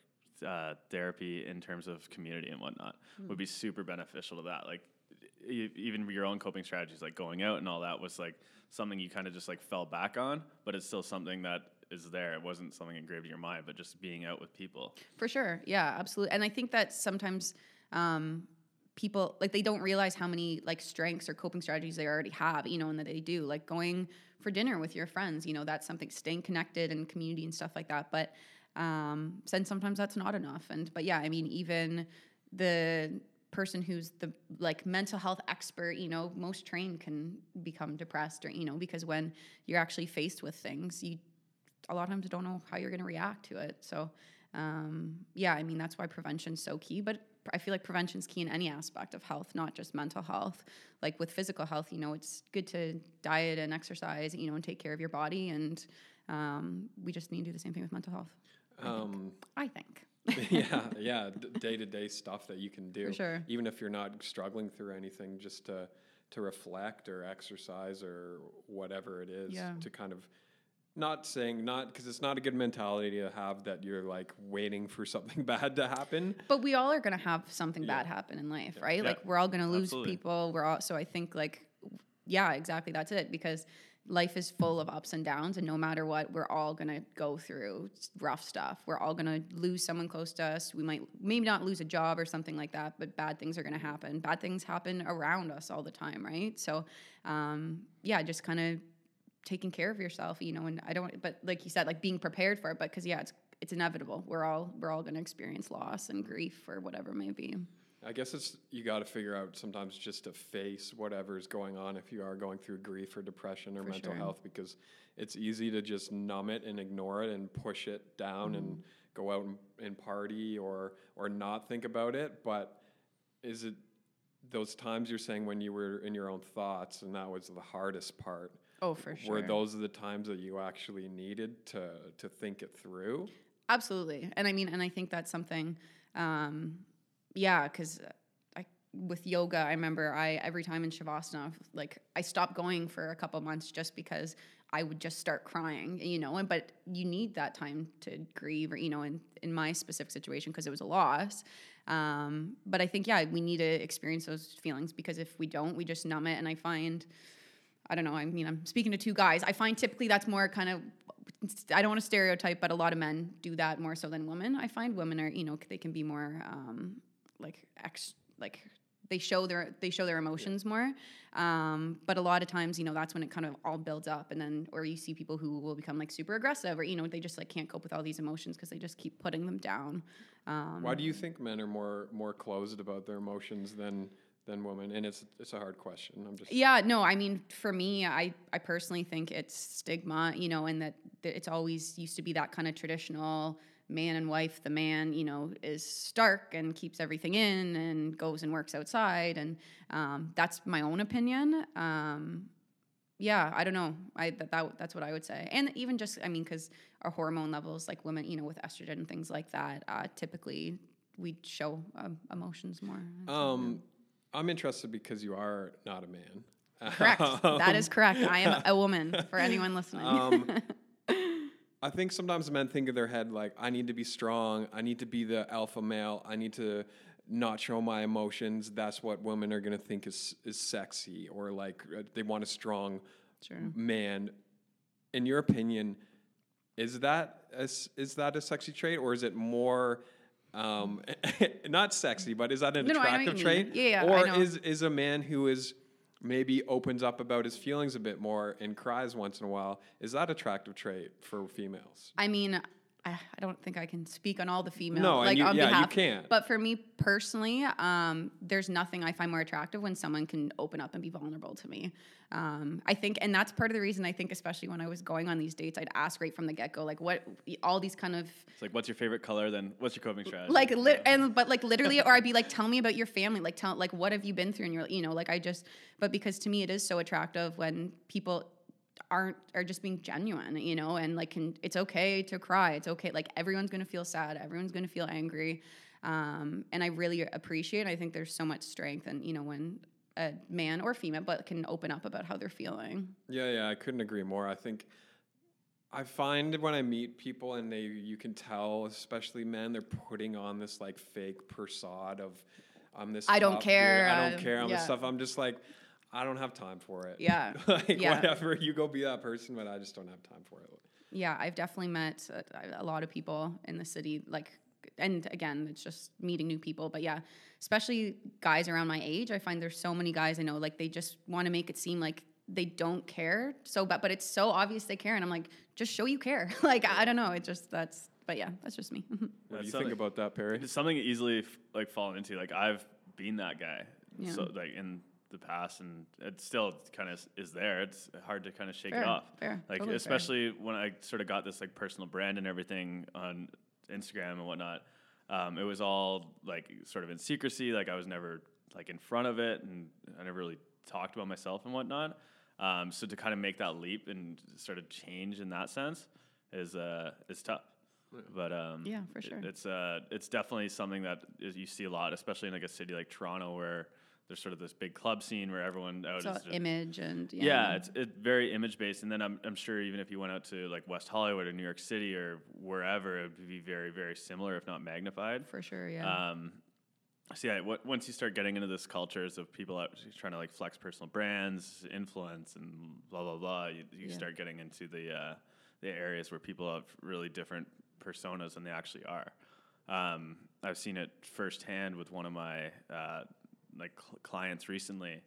uh, therapy in terms of community and whatnot would be super beneficial to that. Like e- even your own coping strategies, like going out and all that, was like something you kind of just like fell back on, but it's still something that is there. It wasn't something engraved in your mind, but just being out with people. For sure. Yeah, absolutely. And I think that sometimes um, people like they don't realize how many like strengths or coping strategies they already have, you know, and that they do. Like going for dinner with your friends, you know, that's something staying connected and community and stuff like that. But um sometimes that's not enough. And but yeah, I mean, even the person who's the like mental health expert, you know, most trained can become depressed or, you know, because when you're actually faced with things, you a lot of times don't know how you're going to react to it. So, um, yeah, I mean, that's why prevention's so key. But I feel like prevention's key in any aspect of health, not just mental health. Like with physical health, you know, it's good to diet and exercise, you know, and take care of your body. And um, we just need to do the same thing with mental health. Um, I think. yeah, yeah, day to day stuff that you can do. For sure. Even if you're not struggling through anything, just to to reflect or exercise or whatever it is Yeah. to kind of not saying not because it's not a good mentality to have that you're like waiting for something bad to happen. But we all are going to have something bad happen in life, right? Yeah. Like we're all going to lose Absolutely. people. We're all so I think like yeah, exactly that's it because life is full of ups and downs and no matter what, we're all going to go through rough stuff. We're all going to lose someone close to us. We might maybe not lose a job or something like that, but bad things are going to happen. Bad things happen around us all the time, right? So um yeah, just kind of taking care of yourself, you know, and I don't but like you said like being prepared for it, but cuz yeah, it's it's inevitable. We're all we're all going to experience loss and grief or whatever it may be. I guess it's you got to figure out sometimes just to face whatever's going on if you are going through grief or depression or For mental sure. health because it's easy to just numb it and ignore it and push it down and Mm-hmm. go out and, and party or or not think about it. But is it those times you're saying when you were in your own thoughts and that was the hardest part? Oh, for sure. Were those the times that you actually needed to to think it through? Absolutely. And I mean, and I think that's something, um, yeah, because I with yoga, I remember I every time in shavasana, like I stopped going for a couple months just because I would just start crying, you know. And but you need that time to grieve, or you know, in in my specific situation because it was a loss. Um, but I think yeah, we need to experience those feelings because if we don't, we just numb it. And I find. I don't know. I mean, I'm speaking to two guys. I find typically that's more kind of. I don't want to stereotype, but a lot of men do that more so than women. I find women are, you know, they can be more um, like ex, like they show their they show their emotions more. Um, but a lot of times, you know, that's when it kind of all builds up, and then or you see people who will become like super aggressive, or you know, they just like can't cope with all these emotions because they just keep putting them down. Um, Why do you think men are more more closed about their emotions than than women? And it's it's a hard question. I'm just Yeah, no, I mean, for me, I, I personally think it's stigma, you know, and that, that it's always used to be that kind of traditional man and wife. The man, you know, is stark and keeps everything in and goes and works outside. And um, that's my own opinion. Um, yeah, I don't know. I that, that that's what I would say. And even just, I mean, because our hormone levels, like women, you know, with estrogen and things like that, uh, typically we show um, emotions more. Um, I'm interested because you are not a man. Correct. that is correct. I am a woman for anyone listening. Um, I think sometimes men think in their head like, I need to be strong. I need to be the alpha male. I need to not show my emotions. That's what women are gonna think is is sexy or like uh, they want a strong Sure. man. In your opinion, is that a, is that a sexy trait or is it more? Um, not sexy, but is that an No, no, attractive you trait? Yeah, or is is a man who is maybe opens up about his feelings a bit more and cries once in a while is that attractive trait for females? I mean, I, I don't think I can speak on all the female. No, like you- on yeah, you behalf. can't. But for me personally, um, there's nothing I find more attractive when someone can open up and be vulnerable to me. Um, I think, and that's part of the reason I think, especially when I was going on these dates, I'd ask right from the get go, like what all these kind of It's like, what's your favorite color? Then what's your coping strategy? like li- and but like literally or i'd be like tell me about your family like tell like what have you been through in your you know like i just but because to me it is so attractive when people aren't are just being genuine you know and like can it's okay to cry it's okay like everyone's gonna feel sad everyone's gonna feel angry um, and i really appreciate i think there's so much strength and you know when a man or female but can open up about how they're feeling yeah yeah i couldn't agree more i think I find when I meet people and they, you can tell, especially men, they're putting on this like fake persona of, I'm this. I don't care, dude, I uh, don't care. I'm yeah. this stuff. I'm just like, I don't have time for it. Yeah, like yeah. whatever, you go be that person, but I just don't have time for it. Yeah, I've definitely met a, a lot of people in the city. Like, and again, it's just meeting new people. But yeah, especially guys around my age, I find there's so many guys I know like they just want to make it seem like they don't care. So, but but it's so obvious they care, and I'm like, just show you care. like I don't know, it just that's. But yeah, that's just me. What do you think about that, Parry? It's something easily f- like fall into. Like I've been that guy. Yeah. So like in the past, and it still kind of is there. It's hard to kind of shake Fair, it off. fair, Like totally fair. especially when I sort of got this like personal brand and everything on Instagram and whatnot. Um, it was all like sort of in secrecy. Like I was never like in front of it, and I never really talked about myself and whatnot. Um, so to kind of make that leap and sort of change in that sense is uh, is tough. But um, Yeah, for it- sure. it's uh, it's definitely something that is, you see a lot, especially in like a city like Toronto, where there's sort of this big club scene where everyone out So is just, image and yeah, yeah, it's it's very image based. And then I'm I'm sure even if you went out to like West Hollywood or New York City or wherever, it would be very very similar, if not magnified. for sure. Yeah, Um, so yeah, what, once you start getting into this cultures of people out trying to like flex personal brands, influence, and blah blah blah, you, you Yeah. start getting into the uh, the areas where people have really different personas than they actually are. Um, I've seen it firsthand with one of my uh, like cl- clients recently,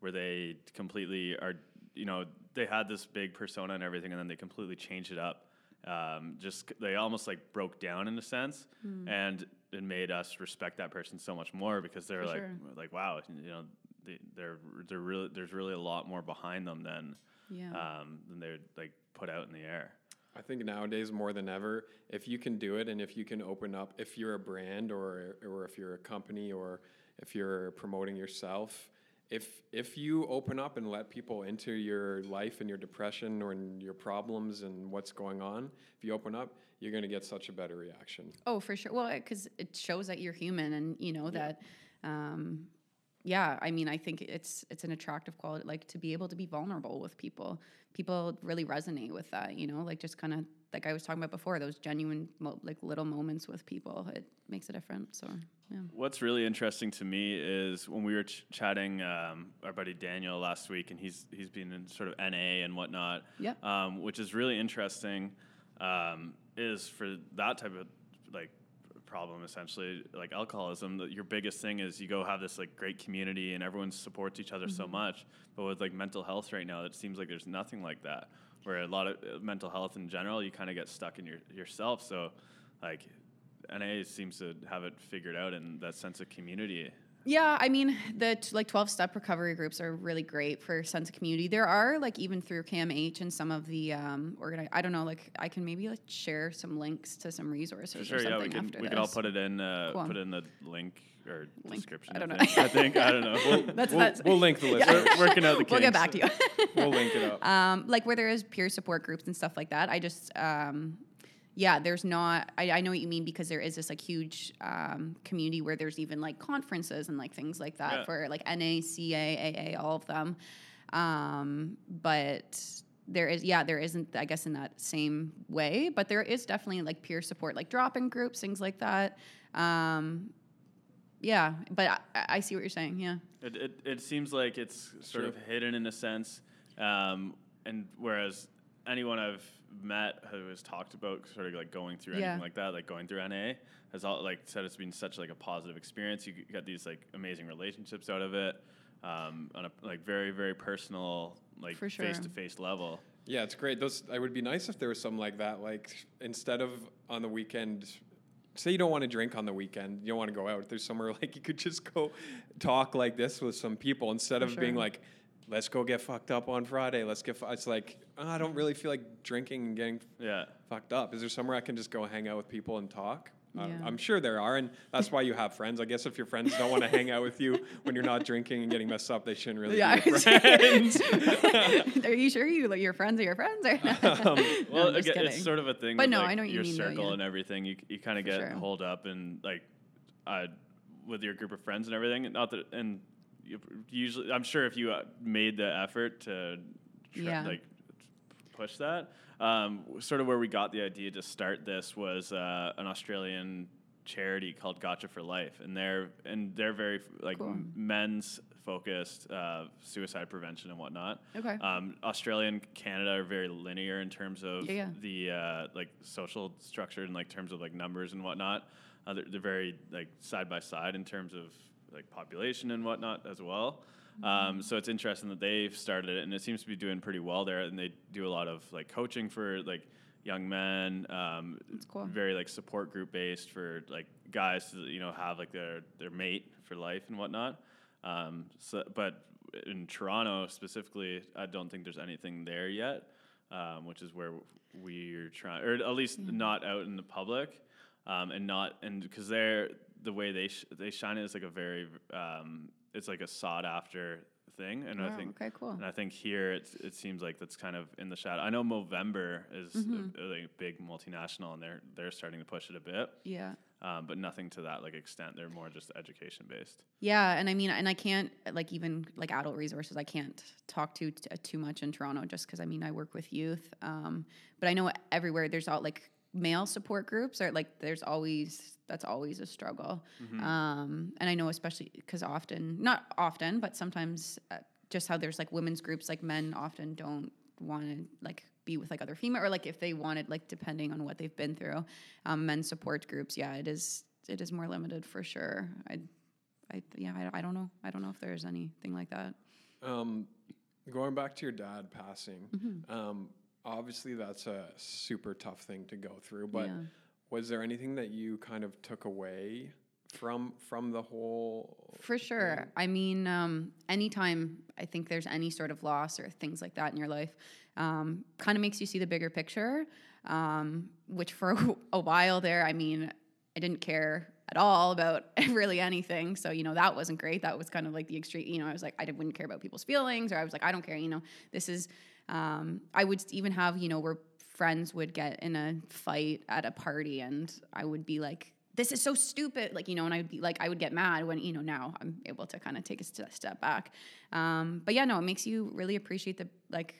where they completely are, you know, they had this big persona and everything, and then they completely changed it up. Um, just they almost like broke down in a sense, Hmm. and it made us respect that person so much more because they're like, sure. like wow, you know, they, they're they're really there's really a lot more behind them than yeah. um, than they're like put out in the air. I think nowadays more than ever, if you can do it and if you can open up, if you're a brand or or if you're a company or if you're promoting yourself, if if you open up and let people into your life and your depression or in your problems and what's going on, if you open up, you're going to get such a better reaction. Oh, for sure. Well, because it shows that you're human, and you know that. Um, yeah, I mean, I think it's it's an attractive quality, like to be able to be vulnerable with people. People really resonate with that, you know, like just kind of like I was talking about before, those genuine, mo- like little moments with people. It makes a difference. So, yeah. What's really interesting to me is when we were ch- chatting um, our buddy Daniel last week, and he's he's been in sort of NA and whatnot. Yeah. Um, which is really interesting. Um, is for that type of like problem essentially like alcoholism that your biggest thing is you go have this like great community and everyone supports each other so much but with like mental health right now it seems like there's nothing like that where a lot of uh, mental health in general you kind of get stuck in your yourself so like NA seems to have it figured out in that sense of community. Yeah, I mean, the t- like 12 step recovery groups are really great for sense of community. There are like even through CAMH and some of the um organi- I don't know, like I can maybe like share some links to some resources For or sure, something yeah, we can after we this. can all put it in uh, Cool. put in the link or Link. description. I don't know. think. I think I don't know. That's We'll, that's we'll link the list. Yeah. We're working out the We'll get back to you. We'll link it up. um, like where there is peer support groups and stuff like that. I just, um, yeah, there's not. I, I know what you mean because there is this like huge um, community where there's even like conferences and like things like that Yeah. for like NA, CA, AA, all of them. Um, but there is, yeah, there isn't, I guess, in that same way. But there is definitely like peer support, like drop-in groups, things like that. Um, yeah, but I, I see what you're saying. Yeah. It, it, it seems like it's sort of hidden in a sense, um, and whereas anyone I've met who has talked about sort of like going through Yeah. anything like that, like going through NA, has all like said it's been such like a positive experience. You got these like amazing relationships out of it, um, on a like very very personal like face to face level. Yeah, it's great. Those it would be nice if there was something like that. Like instead of on the weekend, say you don't want to drink on the weekend, you don't want to go out. There's somewhere like you could just go talk like this with some people instead For of being like, let's go get fucked up on Friday. Let's get. Fu-. It's like oh, I don't really feel like drinking and getting Yeah. fucked up. Is there somewhere I can just go hang out with people and talk? Yeah. I'm sure there are, and that's why you have friends. I guess if your friends don't want to hang out with you when you're not drinking and getting messed up, they shouldn't really Yeah. be your friends. are you sure you like your friends are your friends? Or? Well, No, I'm again, it's sort of a thing. But with, no, like, I know what you your mean, though, circle yeah. and everything. You you kind of get sure. holed up and like, uh, with your group of friends and everything. Not that, and you, usually, I'm sure if you uh, made the effort to, try, Yeah. like, push that. Um, sort of where we got the idea to start this was uh, an Australian charity called Gotcha for Life, and they're and they're very like Cool. men's focused uh, suicide prevention and whatnot. Okay. Um, Australia and Canada are very linear in terms of Yeah, yeah. the uh, like social structure and like terms of like numbers and whatnot. Uh, they're, they're very like side by side in terms of like population and whatnot as well. Mm-hmm. Um, so it's interesting that they've started it and it seems to be doing pretty well there. And they do a lot of like coaching for like young men. Um, That's cool. Very like support group based for like guys to you know have like their their mate for life and whatnot. Um, so, but in Toronto specifically, I don't think there's anything there yet, um, which is where we're trying, or at least not out in the public, um, and not and because they're the way they sh- they shine it is like a very um, it's like a sought after thing, and I think okay, cool. and I think here it's, it seems like that's kind of in the shadow. I know Movember is Mm-hmm. a, a, big multinational, and they're they're starting to push it a bit, Yeah. um, but nothing to that like extent. They're more just education based. Yeah, and I mean, and I can't like even like adult resources. I can't talk to t- too much in Toronto just because I mean I work with youth. Um, but I know everywhere there's all like male support groups are like there's always that's always a struggle. Um, and I know especially because often, not often, but sometimes uh, just how there's like women's groups, like men often don't want to like be with like other female or like if they wanted like depending on what they've been through, um, men's support groups. Yeah, it is it is more limited for sure. I I yeah, I, I don't know. I don't know if there's anything like that. Um, going back to your dad passing, Mm-hmm. Obviously that's a super tough thing to go through. But Yeah. was there anything that you kind of took away from from the whole? For sure. I mean, um, anytime I think there's any sort of loss or things like that in your life, um, kind of makes you see the bigger picture. Um, which for a while there, I mean, I didn't care at all about really anything. So you know that wasn't great. That was kind of like the extreme. You know, I was like I didn't, wouldn't care about people's feelings, or I was like I don't care. You know, this is. Um, I would even have you know where friends would get in a fight at a party, and I would be like, this is so stupid like you know and i'd be like i would get mad when you know now i'm able to kind of take a st- step back. Um, but yeah no it makes you really appreciate the like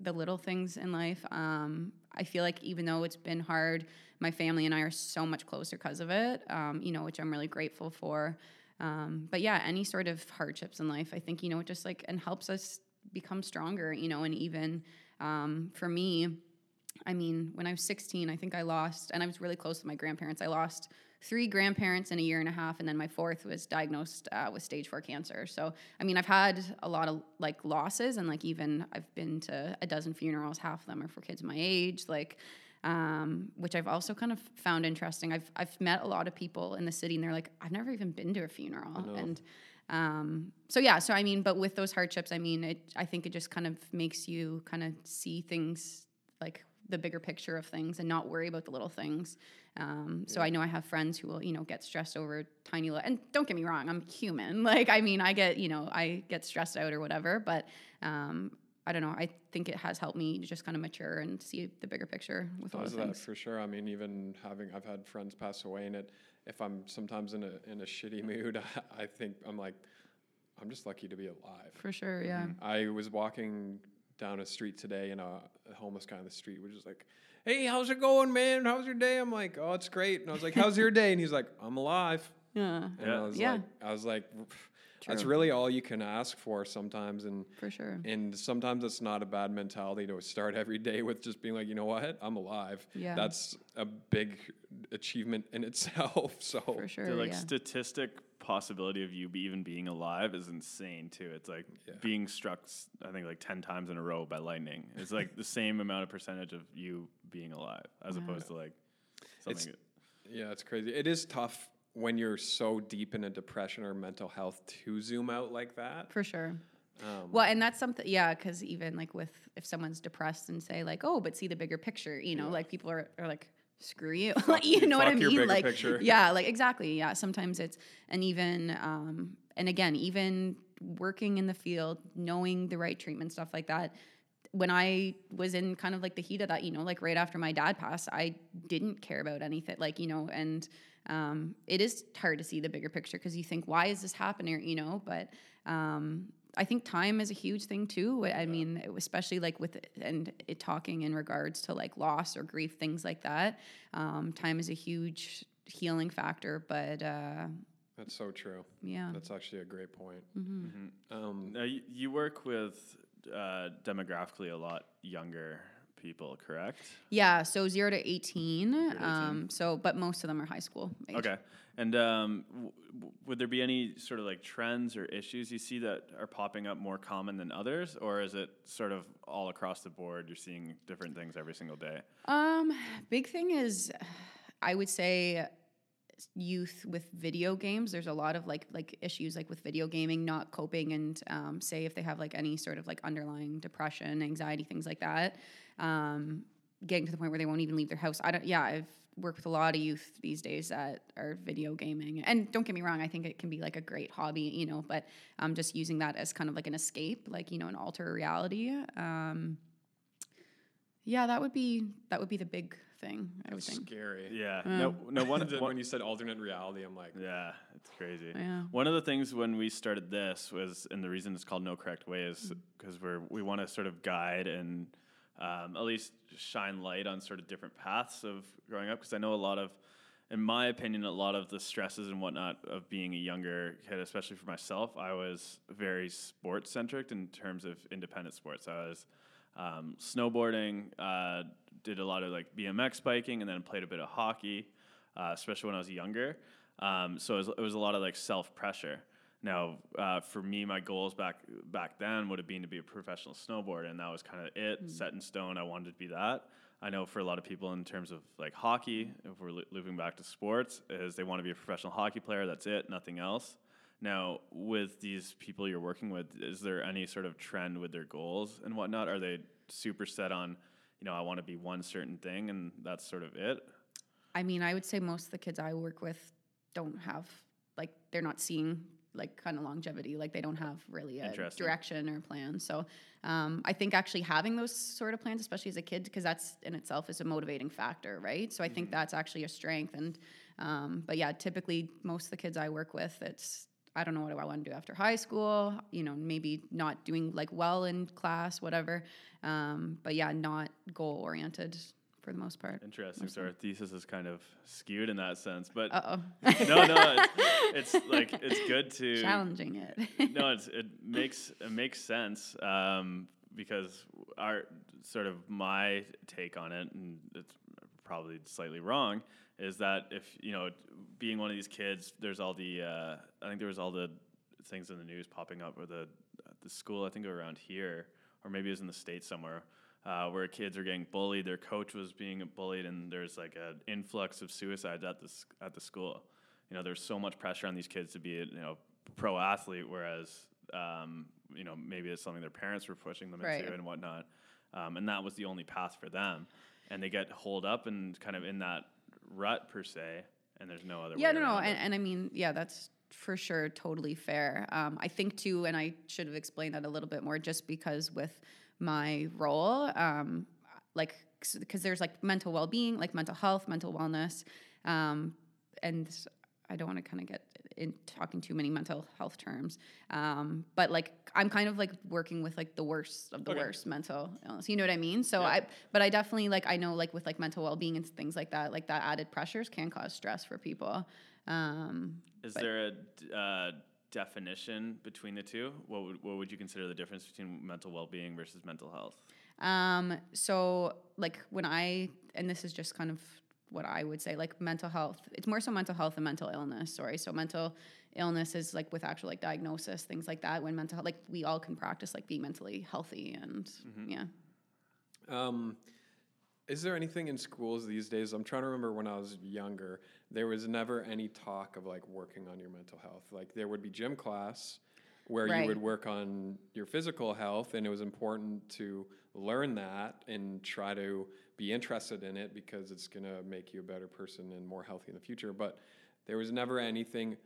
the little things in life. Um, i feel like even though it's been hard my family and i are so much closer because of it um, you know which i'm really grateful for. Um, but yeah any sort of hardships in life i think you know it just like and helps us become stronger you know and even um, for me I mean, when I was 16, I think I lost, and I was really close to my grandparents. I lost three grandparents in a year and a half, and then my fourth was diagnosed uh, with stage four cancer. So, I mean, I've had a lot of like losses, and like even I've been to a dozen funerals. Half of them are for kids my age, like, um, which I've also kind of found interesting. I've I've met a lot of people in the city, and they're like, I've never even been to a funeral, and um, so yeah. So I mean, but with those hardships, I mean, it. I think it just kind of makes you kind of see things like the bigger picture of things and not worry about the little things. Um, so I know I have friends who will, you know, get stressed over tiny little, and don't get me wrong, I'm human. Like, I mean, I get, you know, I get stressed out or whatever, but, um, I don't know. I think it has helped me to just kind of mature and see the bigger picture with all the that things. for sure? I mean, even having I've had friends pass away, and it if I'm sometimes in a in a shitty mood, I think I'm like, I'm just lucky to be alive. For sure, yeah. Mm-hmm. I was walking down a street today, and a, a homeless guy on the street was just like, "Hey, how's it going, man? How's your day?" I'm like, "Oh, it's great." And I was like, "How's your day?" And he's like, "I'm alive." Yeah, And Yeah. I was Yeah. like, I was like, that's really all you can ask for sometimes, and for sure. and sometimes it's not a bad mentality to start every day with just being like, you know what, I'm alive. Yeah. That's a big achievement in itself. So For sure, the like yeah. statistic possibility of you be even being alive is insane too. It's like Yeah. being struck, I think like ten times in a row by lightning. It's like the same amount of percentage of you being alive as opposed to like something. It's- yeah, it's crazy. It is tough when you're so deep in a depression or mental health to zoom out like that. For sure. Um, Well, and that's something, yeah, because even like with if someone's depressed and say like, oh, but see the bigger picture, you know, like people are, are like, screw you, like, you know what I mean? Like, picture. yeah, like exactly, yeah. Sometimes it's, and even, um, and again, even working in the field, knowing the right treatment, stuff like that. When I was in kind of like the heat of that, you know, like right after my dad passed, I didn't care about anything, like you know, and um, it is hard to see the bigger picture because you think, why is this happening? You know, but um, I think time is a huge thing too. I mean, especially like with and it talking in regards to like loss or grief, things like that. Um, time is a huge healing factor, but uh, That's so true. yeah, That's actually a great point. Mm-hmm. Um, Now, you, you work with uh, demographically a lot younger people, correct? yeah. So zero to eighteen. to 18. Um, so, but most of them are high school. Age. Okay. And um, w- would there be any sort of like trends or issues you see that are popping up more common than others, or is it sort of all across the board? You're seeing different things every single day. Um, big thing is, I would say, youth with video games. There's a lot of like like issues like with video gaming, not coping, and um, say if they have like any sort of like underlying depression, anxiety, things like that. Um, getting to the point where they won't even leave their house. I don't. Yeah, I've worked with a lot of youth these days that are video gaming, and don't get me wrong, I think it can be like a great hobby, you know. But um, just using that as kind of like an escape, like you know, an alter reality. Um, yeah, that would be that would be the big thing. I would that's think. scary. Yeah. No. No. One. when one you said alternate reality, I'm like, yeah, it's crazy. Yeah. One of the things when we started this was, and the reason it's called No Correct Way is because we're we want to sort of guide and um, at least shine light on sort of different paths of growing up. Because I know a lot of, in my opinion, a lot of the stresses and whatnot of being a younger kid, especially for myself, I was very sports centric in terms of independent sports. I was um, snowboarding, uh, did a lot of like BMX biking, and then played a bit of hockey, uh, especially when I was younger. Um, so it was, it was a lot of like self pressure. Now, uh, for me, my goals back back then would have been to be a professional snowboarder, and that was kind of it, set in stone. I wanted to be that. I know for a lot of people, in terms of like hockey, if we're lo- looping back to sports, is they want to be a professional hockey player. That's it, nothing else. Now, with these people you're working with, is there any sort of trend with their goals and whatnot? Are they super set on, you know, I want to be one certain thing, and that's sort of it? I mean, I would say most of the kids I work with don't have like they're not seeing like kind of longevity. Like they don't have really a direction or plan. So um, I think actually having those sort of plans, especially as a kid, because that's in itself is a motivating factor, right? So I think that's actually a strength. And um, but yeah, typically most of the kids I work with, it's I don't know what do I want to do after high school. You know, maybe not doing like well in class, whatever. Um, but yeah, not goal oriented for the most part. Interesting. So our thesis is kind of skewed in that sense, but no, no, it's, it's like it's good to challenging it. no, it's, it makes it makes sense um, because our sort of my take on it, and it's probably slightly wrong, is that if you know, being one of these kids, there's all the uh, I think there was all the things in the news popping up where the the school I think around here or maybe it was in the states somewhere. Uh, where kids are getting bullied, their coach was being bullied, and there's like an influx of suicides at the at the school. You know, there's so much pressure on these kids to be a you know pro athlete, whereas um, you know maybe it's something their parents were pushing them Right. into and whatnot, um, and that was the only path for them, and they get holed up and kind of in that rut per se, and there's no other. Way. Yeah, no, no, and, and I mean, yeah, that's for sure totally fair. Um, I think too, and I should have explained that a little bit more, just because with my role, um, like because there's like mental well-being, like mental health, mental wellness, um, and I don't want to kind of get in talking too many mental health terms, um, but like I'm kind of like working with like the worst of the Okay. worst mental illness. You know what I mean? So Yeah. I, but I definitely like I know like with like mental well-being and things like that, like that added pressures can cause stress for people. Um, Is there a uh, definition between the two? What would, what would you consider the difference between mental well-being versus mental health? Um, so like when I and this is just kind of what I would say, like mental health. It's more so mental health and mental illness. Sorry, so mental illness is like with actual like diagnosis, things like that. When mental health, like we all can practice like being mentally healthy and yeah. Um, is there anything in schools these days? I'm trying to remember when I was younger, there was never any talk of like working on your mental health. Like there would be gym class where you would work on your physical health, and it was important to learn that and try to be interested in it because it's going to make you a better person and more healthy in the future. But there was never anything.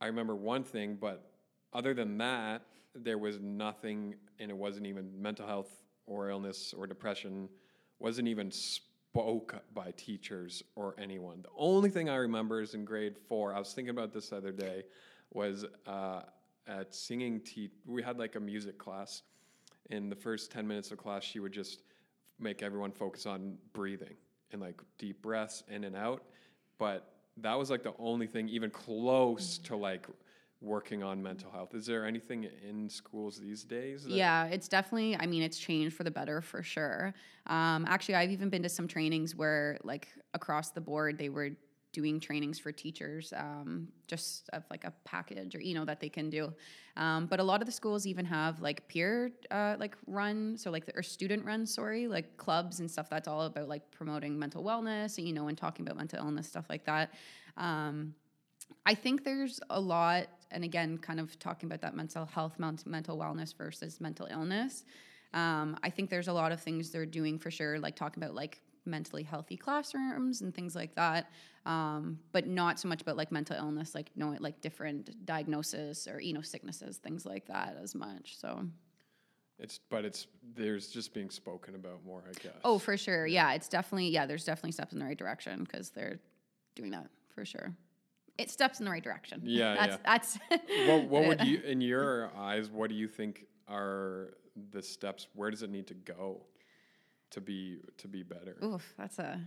I remember one thing, but other than that, there was nothing, and it wasn't even mental health or illness or depression, wasn't even spoke by teachers or anyone. The only thing I remember is in grade four, I was thinking about this the other day, was uh, at singing te- we had like a music class. In the first 10 minutes of class, she would just make everyone focus on breathing and like deep breaths in and out. But that was like the only thing even close to like working on mental health. Is there anything in schools these days? Yeah, it's definitely. I mean, it's changed for the better for sure. Um, actually, I've even been to some trainings where, like, across the board, they were doing trainings for teachers, um, just of like a package or you know that they can do. Um, but a lot of the schools even have like peer, uh, like run, so like the, or student run, sorry, like clubs and stuff. That's all about like promoting mental wellness, and you know, and talking about mental illness stuff like that. Um, I think there's a lot, and again, kind of talking about that mental health, mental wellness versus mental illness. Um, I think there's a lot of things they're doing for sure, like talking about like mentally healthy classrooms and things like that, um, but not so much about like mental illness, like knowing like different diagnosis or you know sicknesses, things like that as much. So. It's but it's there's just being spoken about more, I guess. Oh, for sure. Yeah, it's definitely yeah. There's definitely steps in the right direction because they're doing that for sure. It steps in the right direction. Yeah, that's yeah. that's. what, what would you, in your eyes, what do you think are the steps? Where does it need to go to be to be better? Oof, that's a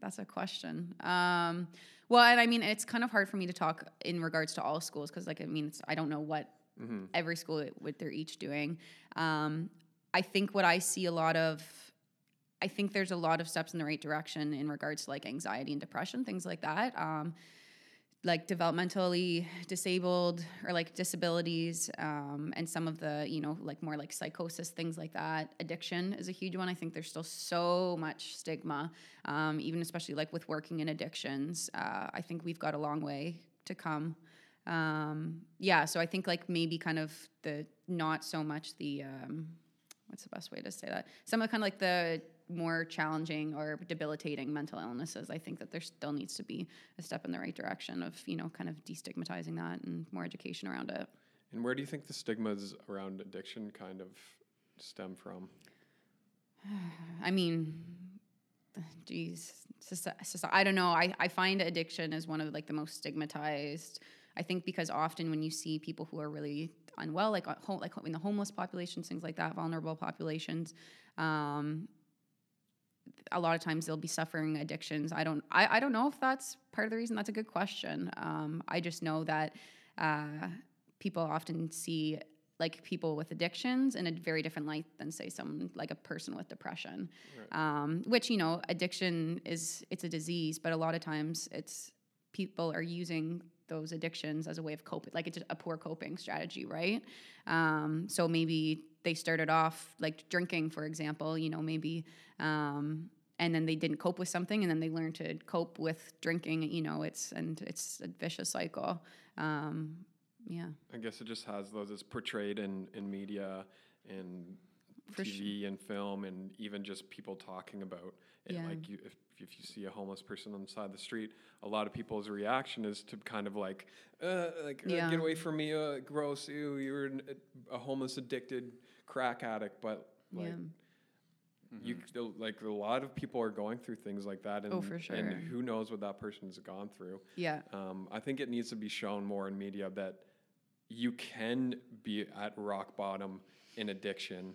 that's a question. Um, well, and I mean, it's kind of hard for me to talk in regards to all schools because, like, I mean, it's, I don't know what every school what they're each doing. Um, I think what I see a lot of. I think there's a lot of steps in the right direction in regards to like anxiety and depression, things like that. Um, like developmentally disabled or like disabilities um, and some of the you know like more like psychosis things like that addiction is a huge one. I think there's still so much stigma um, even especially like with working in addictions uh, i think we've got a long way to come. Um, yeah so i think like maybe kind of the not so much the um, what's the best way to say that? Some of kind of like the more challenging or debilitating mental illnesses i think that there still needs to be a step in the right direction of you know kind of destigmatizing that and more education around it And where do you think the stigmas around addiction kind of stem from? i mean geez i don't know I, I find addiction is one of like the most stigmatized i think because often when you see people who are really unwell like uh, like in the homeless populations things like that vulnerable populations um, a lot of times they'll be suffering addictions. I don't I, I don't know if that's part of the reason. That's a good question. Um, I just know that uh, people often see like people with addictions in a very different light than say someone like a person with depression. Um, which you know, addiction is it's a disease, but a lot of times it's people are using those addictions as a way of coping, like it's a poor coping strategy, right? Um, so maybe they started off like drinking, for example, you know, maybe, um, and then they didn't cope with something, and then they learned to cope with drinking. You know, it's and it's a vicious cycle. Um, yeah, I guess it just has those as portrayed in, in media and For TV and film and even just people talking about it. Yeah. Like you, if, if you see a homeless person on the side of the street, a lot of people's reaction is to kind of like, uh, like uh, Yeah. get away from me, uh, gross, ew, you're an, a homeless addicted crack addict. But like, yeah. You like a lot of people are going through things like that, and Oh, for sure. and who knows what that person's gone through. Yeah. Um, I think it needs to be shown more in media that you can be at rock bottom in addiction,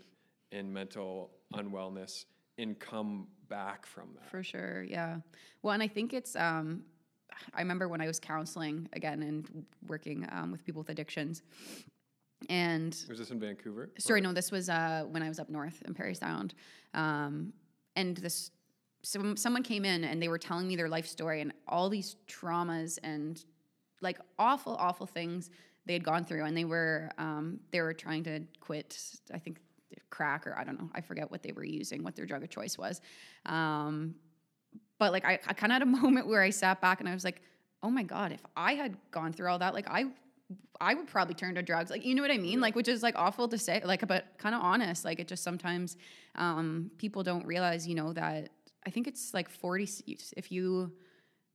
in mental unwellness, and come back from that. For sure, yeah. Well, and I think it's. Um, I remember when I was counseling again and working um, with people with addictions, and Was this in Vancouver? sorry, Or- no, this was uh, when I was up north in Parry Sound, um, and this some, someone came in and they were telling me their life story and all these traumas and like awful, awful things they had gone through, and they were um, they were trying to quit. I think crack or I don't know. I forget what they were using, what their drug of choice was. Um, but like I, I kind of had a moment where I sat back and I was like, oh my god, if I had gone through all that, like I I would probably turn to drugs. Like, you know what I mean? Like, which is like awful to say, like, but kind of honest. Like, it just sometimes um, people don't realize, you know, that I think it's like 40, if you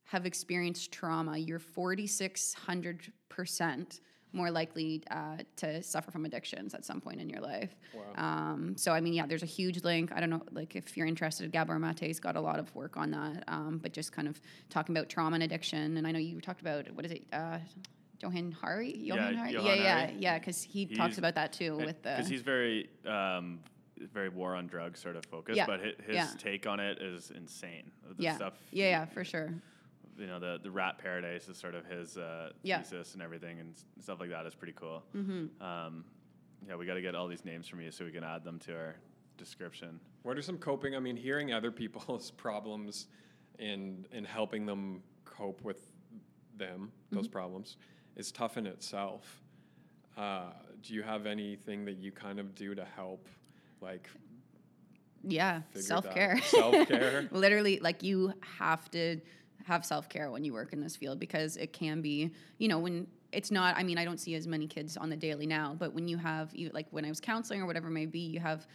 have experienced trauma, you're 4,600% more likely uh, to suffer from addictions at some point in your life. Um, so, I mean, yeah, there's a huge link. I don't know, like, if you're interested, Gabor Mate's got a lot of work on that, um, but just kind of talking about trauma and addiction. And I know you talked about, what is it? Uh, Johan Hari, Yeah, Johan Hari, Johan yeah, yeah, Hari. yeah, because he talks about that too with the because he's very um, very war on drugs sort of focus, Yeah, but his, his yeah. take on it is insane. The yeah, stuff, yeah, yeah, for sure. You know, the the rat paradise is sort of his uh, Yeah. thesis and everything, and stuff like that is pretty cool. Mm-hmm. Um, yeah, we got to get all these names from you so we can add them to our description. What are some coping? I mean, hearing other people's problems and and helping them cope with them, those problems, is tough in itself. Uh, do you have anything that you kind of do to help, like Yeah, self care. self-care? Literally, like you have to have self care when you work in this field because it can be, you know, when it's not. I mean, I don't see as many kids on the daily now, but when you have, you like when I was counseling or whatever it may be, you have,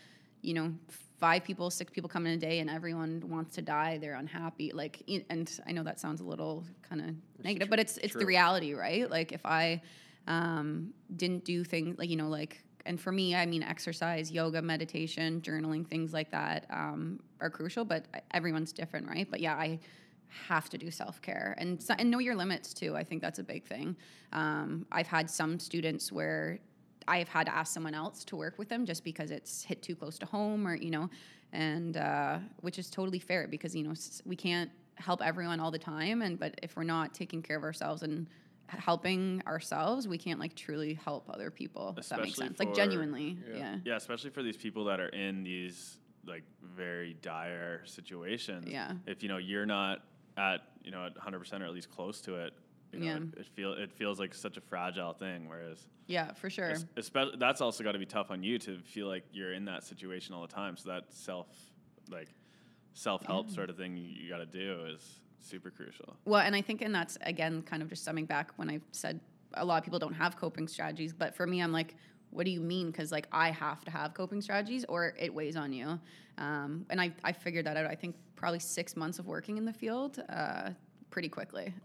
you know, five people, six people come in a day, and everyone wants to die. They're unhappy. Like, and I know that sounds a little kind of negative, but it's it's the reality, right? Like, if I um, didn't do things like you know like and for me i mean exercise yoga meditation journaling things like that um, are crucial but everyone's different right but yeah i have to do self-care and and know your limits too i think that's a big thing um, i've had some students where i've had to ask someone else to work with them just because it's hit too close to home or you know and uh, which is totally fair because you know we can't help everyone all the time and but if we're not taking care of ourselves and helping ourselves, we can't like truly help other people. If that makes sense. Like genuinely, yeah. yeah. Yeah, especially for these people that are in these like very dire situations. Yeah. If you know you're not at you know at 100 percent or at least close to it, you know, Yeah. it, it feel it feels like such a fragile thing. Whereas, Yeah, for sure. especially that's also got to be tough on you to feel like you're in that situation all the time. So that self like self help sort of thing you, you got to do is super crucial. Well, and I think, and that's again kind of just summing back when I said a lot of people don't have coping strategies, but for me, I'm like, what do you mean? Because like I have to have coping strategies, or it weighs on you. Um, and I I figured that out. I think probably six months of working in the field, uh, pretty quickly.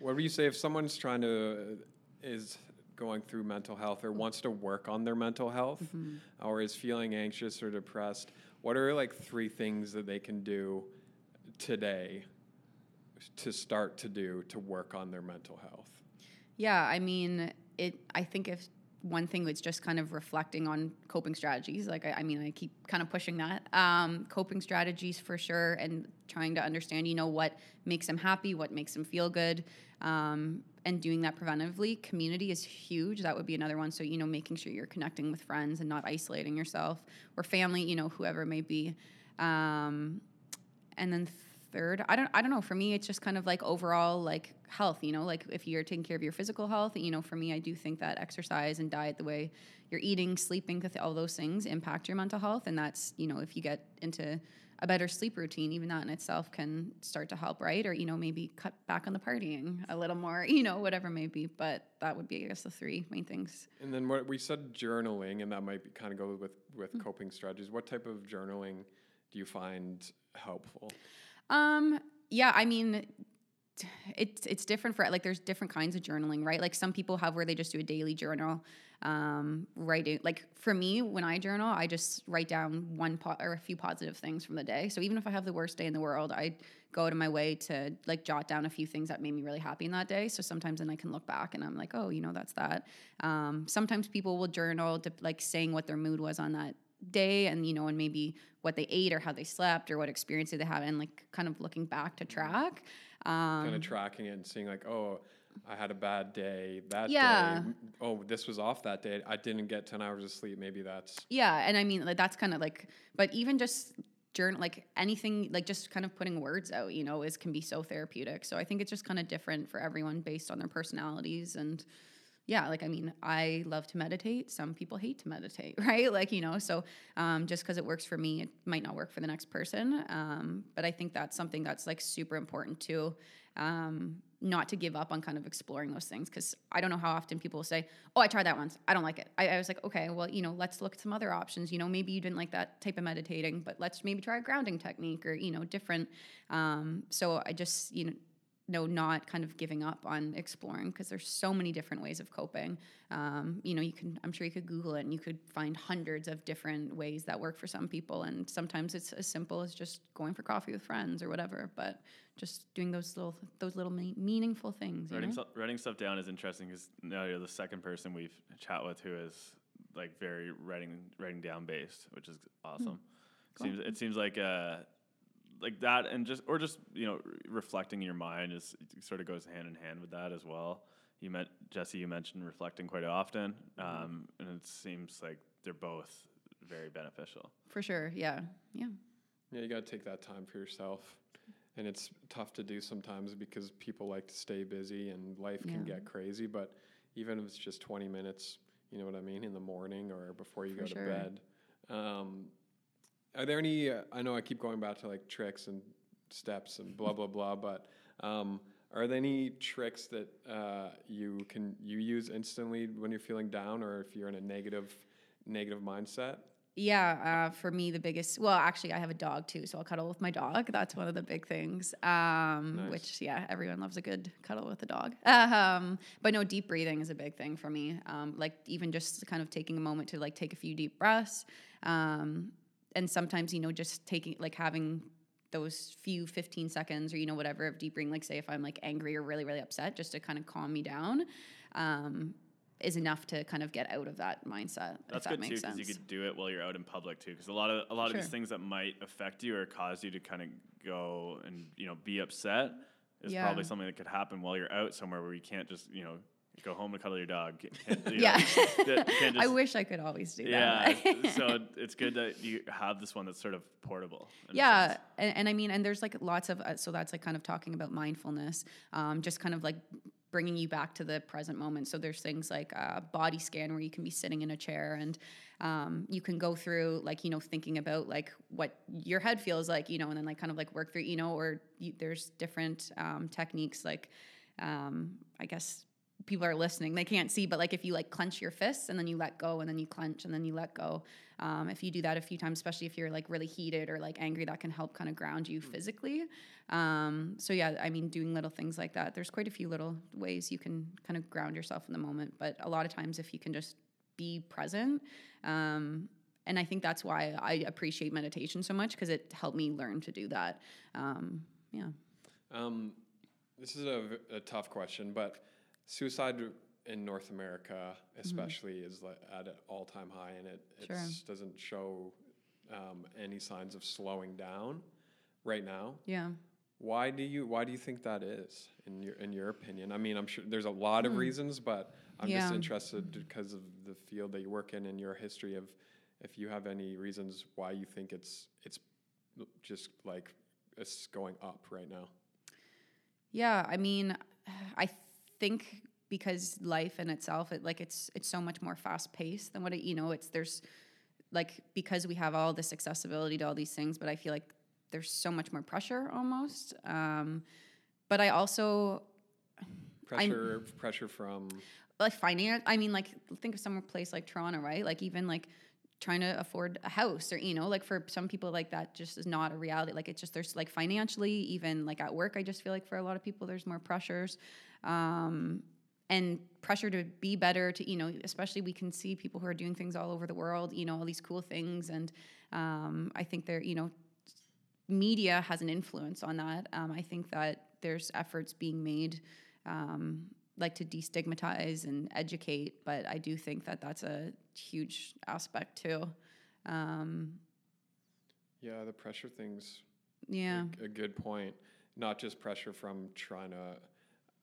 What would you say if someone's trying to uh, is going through mental health or wants to work on their mental health mm-hmm. or is feeling anxious or depressed? What are like three things that they can do today to start to do to work on their mental health? Yeah, I mean, it. I think if one thing was just kind of reflecting on coping strategies, like I, I mean, I keep kind of pushing that um, coping strategies for sure, and trying to understand, you know, what makes them happy, what makes them feel good, um, and doing that preventively. Community is huge. That would be another one. So you know, making sure you're connecting with friends and not isolating yourself or family, you know, whoever it may be. Um, and then third i don't i don't know for me it's just kind of like overall like health you know like if you're taking care of your physical health you know for me i do think that exercise and diet the way you're eating sleeping all those things impact your mental health and that's you know if you get into a better sleep routine even that in itself can start to help right or you know maybe cut back on the partying a little more you know whatever may be but that would be i guess the three main things And then what we said journaling, and that might be, kind of go with with mm. coping strategies. What type of journaling do you find helpful? Um, yeah, I mean, it's it's different for like there's different kinds of journaling, right? Like some people have where they just do a daily journal, um, writing. Like for me, when I journal, I just write down one po- or a few positive things from the day. So even if I have the worst day in the world, I go out of my way to like jot down a few things that made me really happy in that day. So sometimes then I can look back and I'm like, oh, you know, that's that. Um, sometimes people will journal to like saying what their mood was on that day and you know and maybe what they ate or how they slept or what experience did they have and like kind of looking back to track um kind of tracking it and seeing like, oh, I had a bad day that Yeah. day. Oh, this was off that day. I didn't get ten hours of sleep. Maybe that's yeah and i mean like that's kind of like but even just journal like anything like just kind of putting words out you know is can be so therapeutic so i think it's just kind of different for everyone based on their personalities and yeah like i mean i love to meditate. Some people hate to meditate right? Like you know so um, just because it works for me it might not work for the next person um, but i think that's something that's like super important too um, not to give up on kind of exploring those things because i don't know how often people will say oh i tried that once. I don't like it. I, I was like okay well you know let's look at some other options. You know maybe you didn't like that type of meditating but let's maybe try a grounding technique or you know different um, so i just you know no, not kind of giving up on exploring because there's so many different ways of coping. Um, you know, you can, I'm sure you could Google it and you could find hundreds of different ways that work for some people. And sometimes it's as simple as just going for coffee with friends or whatever, but just doing those little, those little me- meaningful things. You Writing, stu- writing stuff down is interesting because now you're the second person we've chat with who is like very writing writing down based, which is awesome. Cool. Seems it seems like uh like that and just or just you know re- reflecting in your mind is sort of goes hand in hand with that as well. You met Jesse. You mentioned reflecting quite often, um, and it seems like they're both very beneficial. For sure. Yeah. Yeah. Yeah, you got to take that time for yourself. And it's tough to do sometimes because people like to stay busy and life can get crazy. But even if it's just 20 minutes, you know what I mean, in the morning or before you For go sure. to bed. Um, are there any, uh, I know I keep going back to like tricks and steps and blah, blah, blah, but um, are there any tricks that uh, you can, you use instantly when you're feeling down or if you're in a negative, negative mindset? Yeah, uh, for me, the biggest. Well, actually, I have a dog too, so I'll cuddle with my dog. That's one of the big things. Um, Nice. Which, yeah, everyone loves a good cuddle with a dog. Um, but no, deep breathing is a big thing for me. Um, like even just kind of taking a moment to like take a few deep breaths, um, and sometimes you know just taking like having those few 15 seconds or you know whatever of deep breathing like say if i'm like angry or really really upset just to kind of calm me down um, is enough to kind of get out of that mindset That's if that good too because you could do it while you're out in public too. Because a lot of a lot of these things that might affect you or cause you to kind of go and you know be upset is Yeah. probably something that could happen while you're out somewhere where you can't just you know go home and cuddle your dog. You yeah. that- can't I wish I could always do Yeah, that. Yeah. so it's good that you have this one that's sort of portable. yeah, and, and I mean, and there's like lots of uh, so that's like kind of talking about mindfulness, um, just kind of like bringing you back to the present moment. So there's things like a body scan where you can be sitting in a chair and um, you can go through like you know thinking about like what your head feels like, you know, and then like kind of like work through, you know, or you, there's different um, techniques like um, I guess people are listening they can't see but like if you like clench your fists and then you let go and then you clench and then you let go um, if you do that a few times especially if you're like really heated or like angry that can help kind of ground you physically. Um, so yeah i mean doing little things like that there's quite a few little ways you can kind of ground yourself in the moment but a lot of times if you can just be present um, and i think that's why i appreciate meditation so much because it helped me learn to do that um, yeah. Um, this is a tough question, but suicide in North America, especially, is at an all-time high, and it Mm-hmm. Sure. doesn't show um, any signs of slowing down right now. yeah Why do you Why do you think that is, in your in your opinion? I mean, I'm sure there's a lot of reasons, but I'm just Hmm. Interested because of the field that you work in and your history of if you have any reasons why you think it's it's just like it's going up right now. Yeah, I mean, I think because life in itself, it like it's it's so much more fast paced than what it you know. It's there's like because we have all this accessibility to all these things, but I feel like there's so much more pressure almost. Um, but I also Pressure pressure from like finance. I mean, like think of some place like Toronto, right? Like even like trying to afford a house or you know like for some people like that just is not a reality. Like it's just there's like financially even like at work i just feel like for a lot of people there's more pressures um, and pressure to be better to you know especially we can see people who are doing things all over the world you know all these cool things and um, i think they're you know media has an influence on that. Um, i think that there's efforts being made um, like to destigmatize and educate but i do think that that's a huge aspect too um, yeah the pressure things. yeah a, a good point. Not just pressure from trying to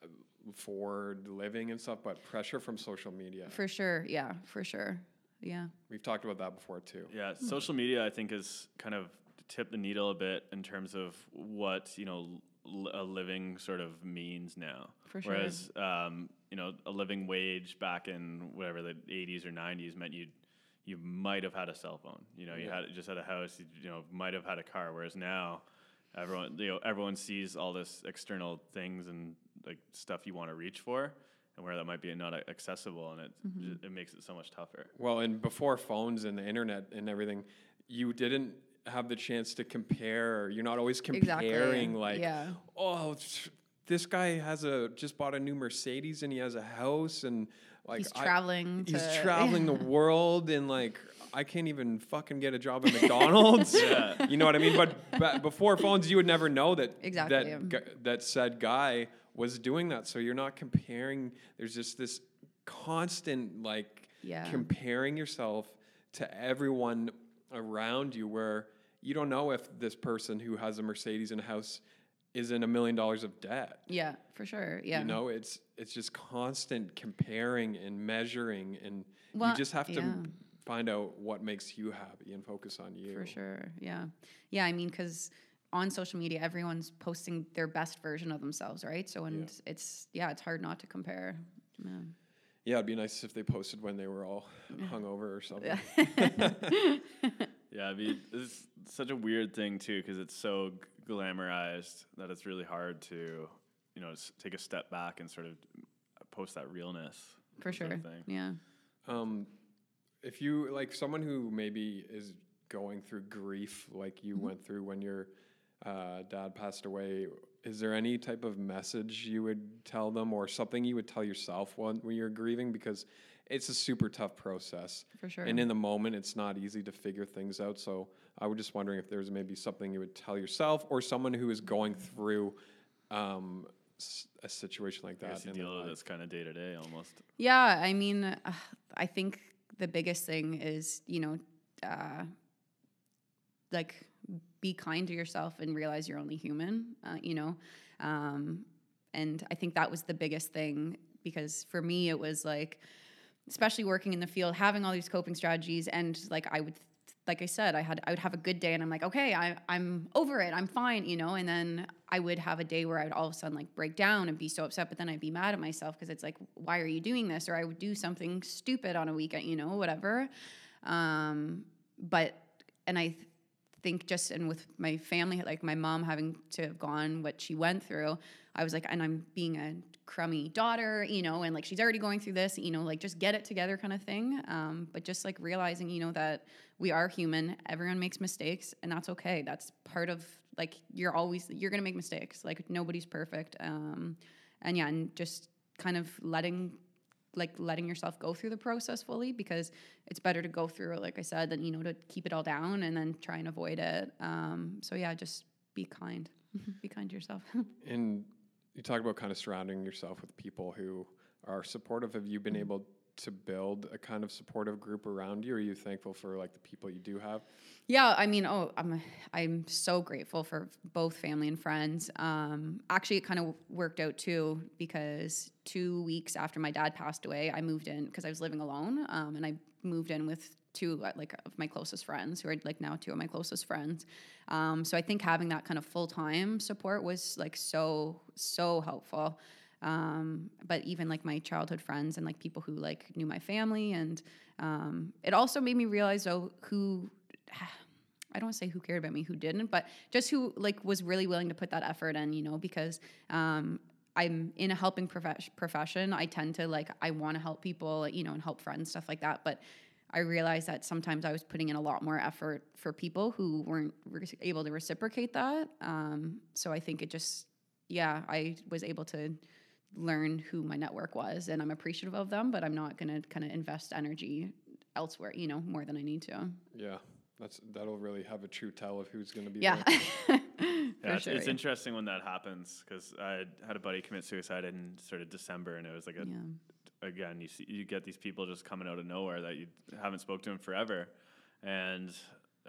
uh, afford living and stuff, but pressure from social media. for sure yeah for sure yeah We've talked about that before too. Yeah, social media I think is kind of tipped the needle a bit in terms of what you know l- a living sort of means now. For sure. Whereas um, you know a living wage back in whatever the 80s or 90s meant you you might have had a cell phone. You know, you Yeah. had just had a house. You, you know, might have had a car. Whereas now, everyone you know everyone sees all this external things and like stuff you want to reach for, and where that might be not accessible, and it ju- it makes it so much tougher. Well, and before phones and the internet and everything, you didn't have the chance to compare. You're not always Exactly, comparing like, yeah. oh, this guy has a just bought a new Mercedes and he has a house and like He's I- traveling he's to- traveling the world and like I can't even fucking get a job at McDonald's. Yeah. You know what I mean? But, but before phones, you would never know that Exactly. that gu- that said guy was doing that. So you're not comparing. There's just this constant like Yeah. comparing yourself to everyone around you, where you don't know if this person who has a Mercedes and a house is in a million dollars of debt. Yeah, for sure. Yeah. You know, it's it's just constant comparing and measuring, and Well, you just have to yeah. find out what makes you happy and focus on you. For sure. Yeah. Yeah. I mean, because on social media, everyone's posting their best version of themselves, right? So, and it's, yeah, it's hard not to compare. Yeah. Yeah, it'd be nice if they posted when they were all hungover or something. Yeah, I mean, it's such a weird thing too because it's so g- glamorized that it's really hard to, you know, s- take a step back and sort of post that realness. For sort sure. of thing. Yeah. Um, if you like someone who maybe is going through grief like you Mm-hmm. went through when your uh, dad passed away, is there any type of message you would tell them or something you would tell yourself when, when you're grieving? Because it's a super tough process. For sure. And in the moment, it's not easy to figure things out. So I was just wondering if there's maybe something you would tell yourself or someone who is going through um, s- a situation like that. guess you deal with this kind of day to day almost. Yeah, I mean, uh, I think the biggest thing is, you know, uh, like be kind to yourself and realize you're only human, uh, you know. Um, and I think that was the biggest thing because for me, it was like, especially working in the field, having all these coping strategies, and like I would, like I said, I had I would have a good day, and I'm like, okay, I, I'm over it, I'm fine, you know. And then I would have a day where I would all of a sudden like break down and be so upset, but then I'd be mad at myself because it's like, why are you doing this? Or I would do something stupid on a weekend, you know, whatever. Um, but and I th- think just and with my family, like my mom having to have gone what she went through, I was like, and I'm being a crummy daughter, you know, and like she's already going through this, you know, like just get it together kind of thing. Um, but just like realizing, you know, that we are human, everyone makes mistakes, and that's okay. That's part of like you're always you're gonna make mistakes. Like nobody's perfect. Um, and yeah, and just kind of letting like letting yourself go through the process fully because it's better to go through it, like I said, than you know to keep it all down and then try and avoid it. Um, so yeah, just be kind. be kind to yourself. And you talk about kind of surrounding yourself with people who are supportive. Have you Mm-hmm. been able to build a kind of supportive group around you? Are you thankful for like the people you do have? Yeah, I mean, oh, I'm I'm so grateful for both family and friends. Um, actually, it kind of worked out too because two weeks after my dad passed away, I moved in because I was living alone, um, and I moved in with two uh, like of my closest friends who are like now two of my closest friends. Um, so I think having that kind of full time support was like so so helpful. Um, but even like my childhood friends and like people who like knew my family and um, it also made me realize though who I don't want to say who cared about me, who didn't, but just who like was really willing to put that effort in, you know, because um, I'm in a helping prof- profession. I tend to like I want to help people, you know, and help friends, stuff like that. But I realized that sometimes I was putting in a lot more effort for people who weren't re- able to reciprocate that. Um, so I think it just, yeah, I was able to learn who my network was, and I'm appreciative of them. But I'm not going to kind of invest energy elsewhere, you know, more than I need to. Yeah, that's that'll really have a true tell of who's going to be. Yeah. there. Yeah, it's, sure, it's yeah. interesting when that happens because I had a buddy commit suicide in sort of December, and it was like a Yeah. again you see you get these people just coming out of nowhere that you haven't spoke to in forever, and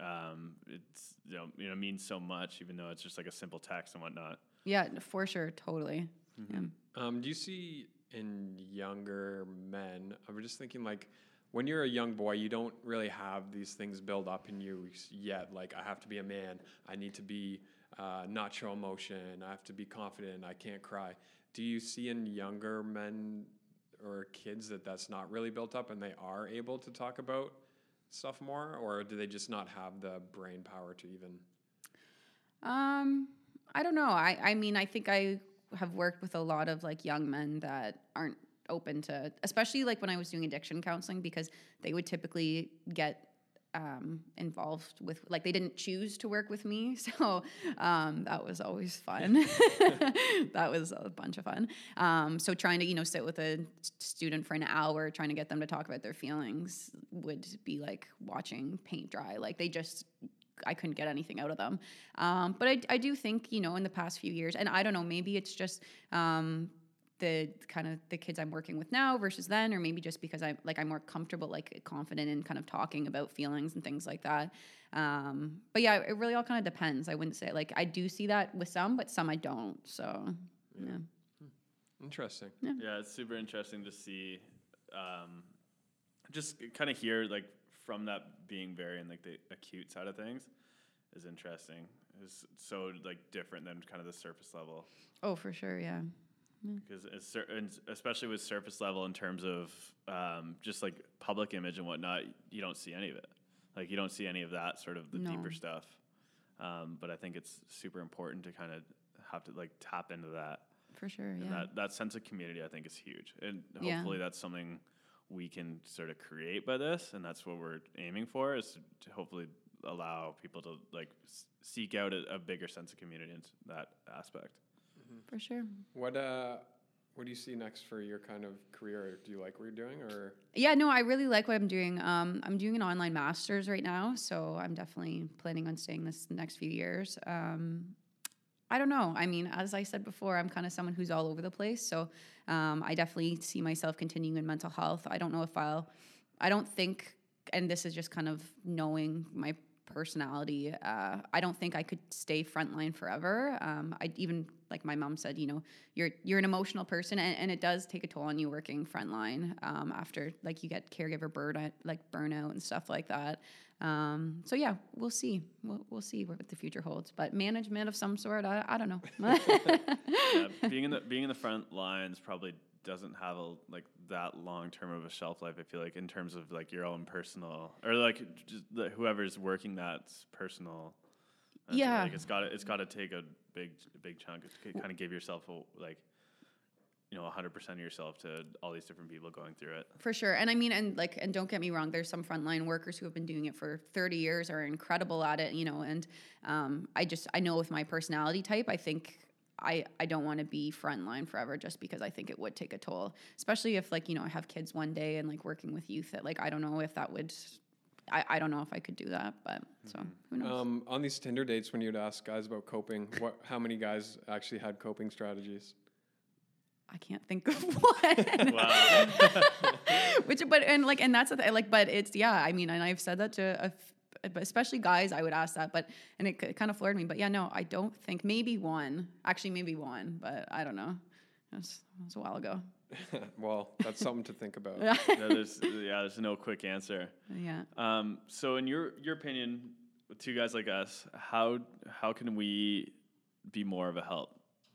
um, it's you know you know means so much even though it's just like a simple text and whatnot. Yeah, for sure, totally. Yeah. Um, do you see in younger men? I'm just thinking like when you're a young boy, you don't really have these things build up in you yet. Like I have to be a man. I need to be uh, not show emotion. I have to be confident. I can't cry. Do you see in younger men or kids that that's not really built up and they are able to talk about stuff more, or do they just not have the brain power to even? Um, I don't know. I I mean, I think I have worked with a lot of like young men that aren't open to, especially like when I was doing addiction counseling, because they would typically get um, involved with like they didn't choose to work with me so um, that was always fun. That was a bunch of fun. Um, so trying to you know sit with a student for an hour trying to get them to talk about their feelings would be like watching paint dry. Like they just I couldn't get anything out of them. Um, but I, I do think, you know, in the past few years, and I don't know, maybe it's just um, the kind of the kids I'm working with now versus then, or maybe just because I'm like I'm more comfortable, like confident in kind of talking about feelings and things like that. Um, but yeah, it really all kind of depends. I wouldn't say like I do see that with some, but some I don't. So yeah. Interesting. Yeah, it's super interesting to see, um, just kind of hear like from that being very in like the acute side of things is interesting. Is so like different than kind of the surface level. Oh, for sure, yeah. Because it's cer- and especially with surface level in terms of um, just like public image and whatnot, you don't see any of it. Like you don't see any of that sort of the No. deeper stuff. Um, but I think it's super important to kind of have to like tap into that. For sure, And yeah. that, that sense of community, I think, is huge. And Yeah. hopefully that's something we can sort of create by this. And that's what we're aiming for is to hopefully allow people to like s- seek out a, a bigger sense of community in that aspect. For sure. What uh, what do you see next for your kind of career? Do you like what you're doing, or Yeah, no, I really like what I'm doing. Um, I'm doing an online master's right now, so I'm definitely planning on staying this next few years. Um, I don't know. I mean, as I said before, I'm kind of someone who's all over the place. So um, I definitely see myself continuing in mental health. I don't know if I'll, I don't think, and this is just kind of knowing my personality, uh, I don't think I could stay frontline forever. Um, I even, like my mom said, you know, you're, you're an emotional person and, and it does take a toll on you working frontline um, after like you get caregiver burnout, like burnout and stuff like that. Um, so yeah, we'll see. We'll, we'll see what the future holds. But management of some sort, I, I don't know. yeah, being in the being in the front lines probably doesn't have a like that long term of a shelf life. I feel like in terms of like your own personal or like just the, whoever's working that's personal. That's. Yeah. like it's got to it's got to take a big big chunk. It's kind of give yourself a, like you know 100 percent of yourself to all these different people going through it. For sure. And I mean, and like, and don't get me wrong, there's some frontline workers who have been doing it for 30 years are incredible at it, you know, and um, I just, I know with my personality type, I think I, I don't want to be frontline forever just because I think it would take a toll, especially if like, you know, I have kids one day and like working with youth that like, I don't know if that would, I, I don't know if I could do that, but so who knows? um, on these Tinder dates when you'd ask guys about coping? What? How many guys actually had coping strategies? I can't think of one. Wow. Which, but and like, and that's the thing, like, but it's yeah. I mean, and I've said that to, a f- but especially guys, I would ask that, but and it, kind of floored me. But yeah, no, I don't think maybe one. Actually, maybe one, but I don't know. It was, it was a while ago. well, that's something to think about. no, there's yeah, there's no quick answer. Yeah. Um, so, in your your opinion, with two guys like us, how how can we be more of a help?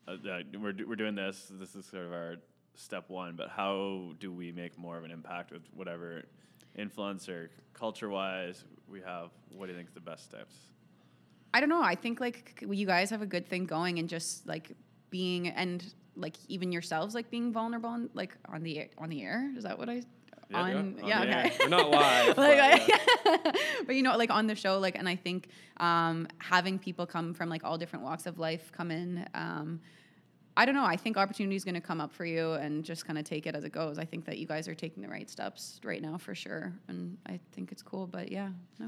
Uh, uh, we're we're doing this. This is sort of our step one. But how do we make more of an impact with whatever influence or culture wise we have? What do you think is the best steps? I don't know. I think like you guys have a good thing going, and just like being and like even yourselves like being vulnerable and like on the air, on the air. Is that what I? Yeah, on yeah, on yeah, okay. We're not live. but, yeah. but you know, like on the show, like, and I think um, having people come from like all different walks of life come in. Um, I don't know. I think opportunity is going to come up for you, and just kind of take it as it goes. I think that you guys are taking the right steps right now for sure, and I think it's cool. But yeah, no.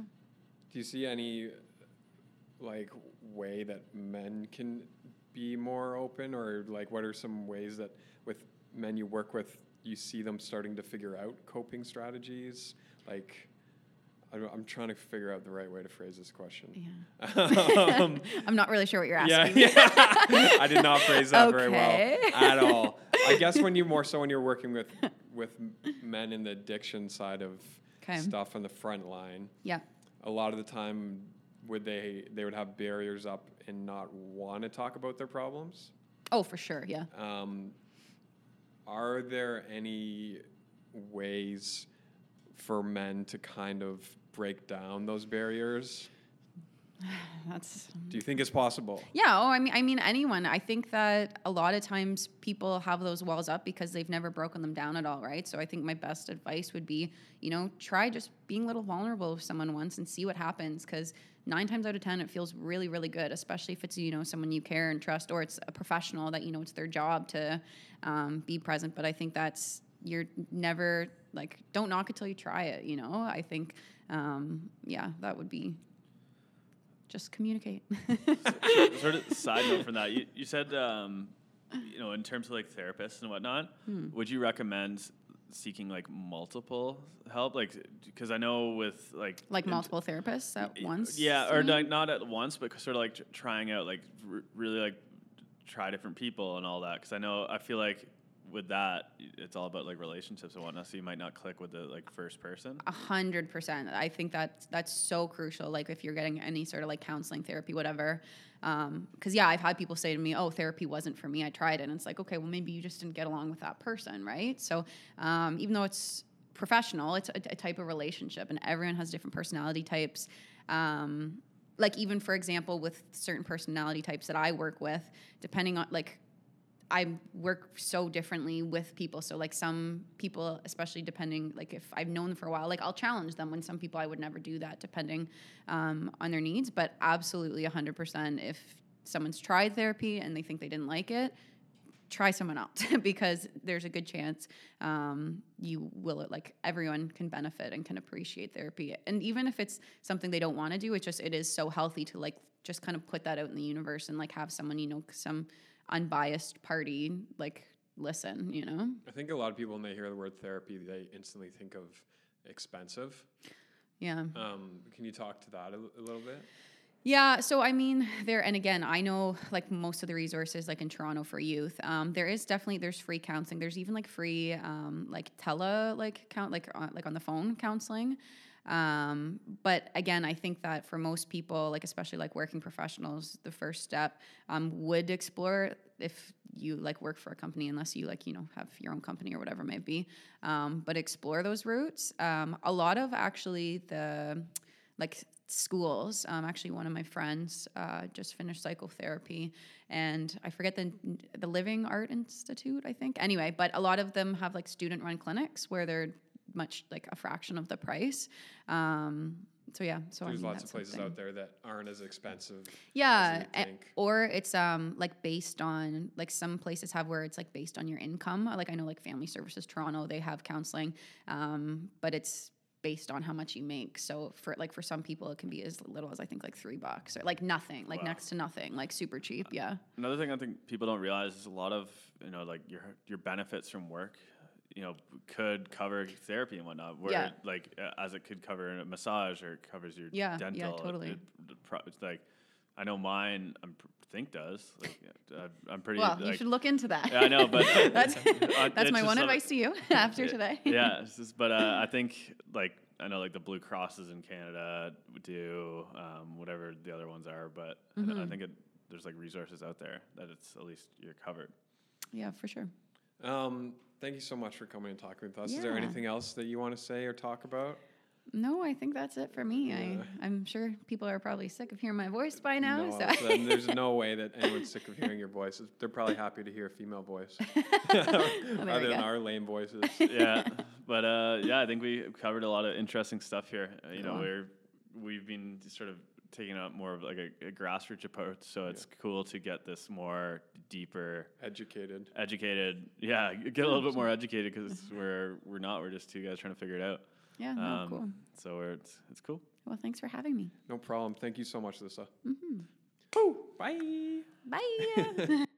Do you see any like way that men can be more open, or like what are some ways that with men you work with you see them starting to figure out coping strategies? Like, I don't, I'm trying to figure out the right way to phrase this question. Yeah. um, I'm not really sure what you're asking. yeah. I did not phrase that very well at all. I guess when you more so when you're working with with men in the addiction side of 'Kay. stuff on the front line, yeah. a lot of the time would they they would have barriers up and not want to talk about their problems. Oh, for sure. Yeah. Um, are there any ways for men to kind of break down those barriers? That's Do you think it's possible? Yeah, oh, I mean, I mean, anyone. I think that a lot of times people have those walls up because they've never broken them down at all, right? So I think my best advice would be, you know, try just being a little vulnerable with someone once and see what happens. Because nine times out of ten, it feels really, really good, especially if it's you know someone you care and trust, or it's a professional that you know it's their job to um, be present. But I think that's you're never like don't knock it till you try it. You know, I think, um, yeah, that would be just communicate. sort of side note from that, you, you said, um, you know, in terms of like therapists and whatnot, Hmm. would you recommend seeking like multiple help? Like, because I know with like like multiple therapists at once. Yeah, or like not at once, but sort of like tr- trying out like r- really like try different people and all that. Because I know I feel like with that, it's all about like relationships and whatnot. So you might not click with the like first person. A hundred percent. I think that that's so crucial. Like if you're getting any sort of like counseling, therapy, whatever. Because yeah, I've had people say to me, "Oh, therapy wasn't for me. I tried it." And it's like, okay, well, maybe you just didn't get along with that person, right? So um, even though it's professional, it's a, a type of relationship, and everyone has different personality types. Um, like even for example, with certain personality types that I work with, depending on like I work so differently with people. So like some people, especially depending, like if I've known them for a while, like I'll challenge them. When some people I would never do that, depending um, on their needs. But absolutely, hundred percent. If someone's tried therapy and they think they didn't like it, try someone else because there's a good chance um, you will like everyone can benefit and can appreciate therapy and even if it's something they don't want to do it's just it is so healthy to like just kind of put that out in the universe and like have someone you know some unbiased party like listen you know I think a lot of people when they hear the word therapy, they instantly think of expensive. yeah Um, can you talk to that a little bit? Yeah, so I mean, there and again, I know like most of the resources like in Toronto for youth. Um, there is definitely there's free counseling. There's even like free um, like tele like count like on, like on the phone counseling. Um, but again, I think that for most people, like especially like working professionals, the first step um, would explore if you like work for a company, unless you like you know have your own company or whatever it may be. Um, but explore those routes. Um, a lot of actually the like schools. Um, actually, one of my friends uh, just finished psychotherapy, and I forget the the Living Art Institute, I think. Anyway, but a lot of them have like student run clinics where they're much like a fraction of the price. Um, so yeah, so I There's mean, lots of places something. out there that aren't as expensive. Yeah, you a- think. or it's um like based on like some places have where it's like based on your income. Like I know like Family Services Toronto, they have counseling, um, but it's based on how much you make. So for like for some people, it can be as little as I think like three bucks or like nothing, like Wow. next to nothing, like super cheap. Yeah. Another thing I think people don't realize is a lot of you know like your your benefits from work, you know, could cover therapy and whatnot. Where Yeah. like uh, as it could cover a massage or it covers your Yeah, yeah, dental. it- totally. it- it pro- it's like I know mine. I think does. Like I'm pretty. Well, you should look into that. Yeah, I know, but that's uh, that's my one some- advice to you after Yeah, today. yeah, just- but uh, I think like I know like the Blue Crosses in Canada do um, whatever the other ones are, but I- Mm-hmm. I, think it, there's like resources out there that it's at least you're covered. yeah, for sure. Um, thank you so much for coming and talking with us. Is there anything else that you want to say or talk about? No, I think that's it for me. Yeah. I I'm sure people are probably sick of hearing my voice by now. no, so. it's- there's no way that anyone's sick of hearing your voice. They're probably happy to hear a female voice we other than our lame voices. yeah, but uh, yeah, I think we covered a lot of interesting stuff here. Uh, you know, we're we've been sort of taking up more of like a, a grassroots approach, so it's cool to get this more deeper Educated. educated yeah get a little bit more educated because we're we're not we're just two guys trying to figure it out yeah, no, Um, cool. so we're, it's it's cool Well, thanks for having me. No problem. Thank you so much, Lisa. hmm Woo! Bye. Bye.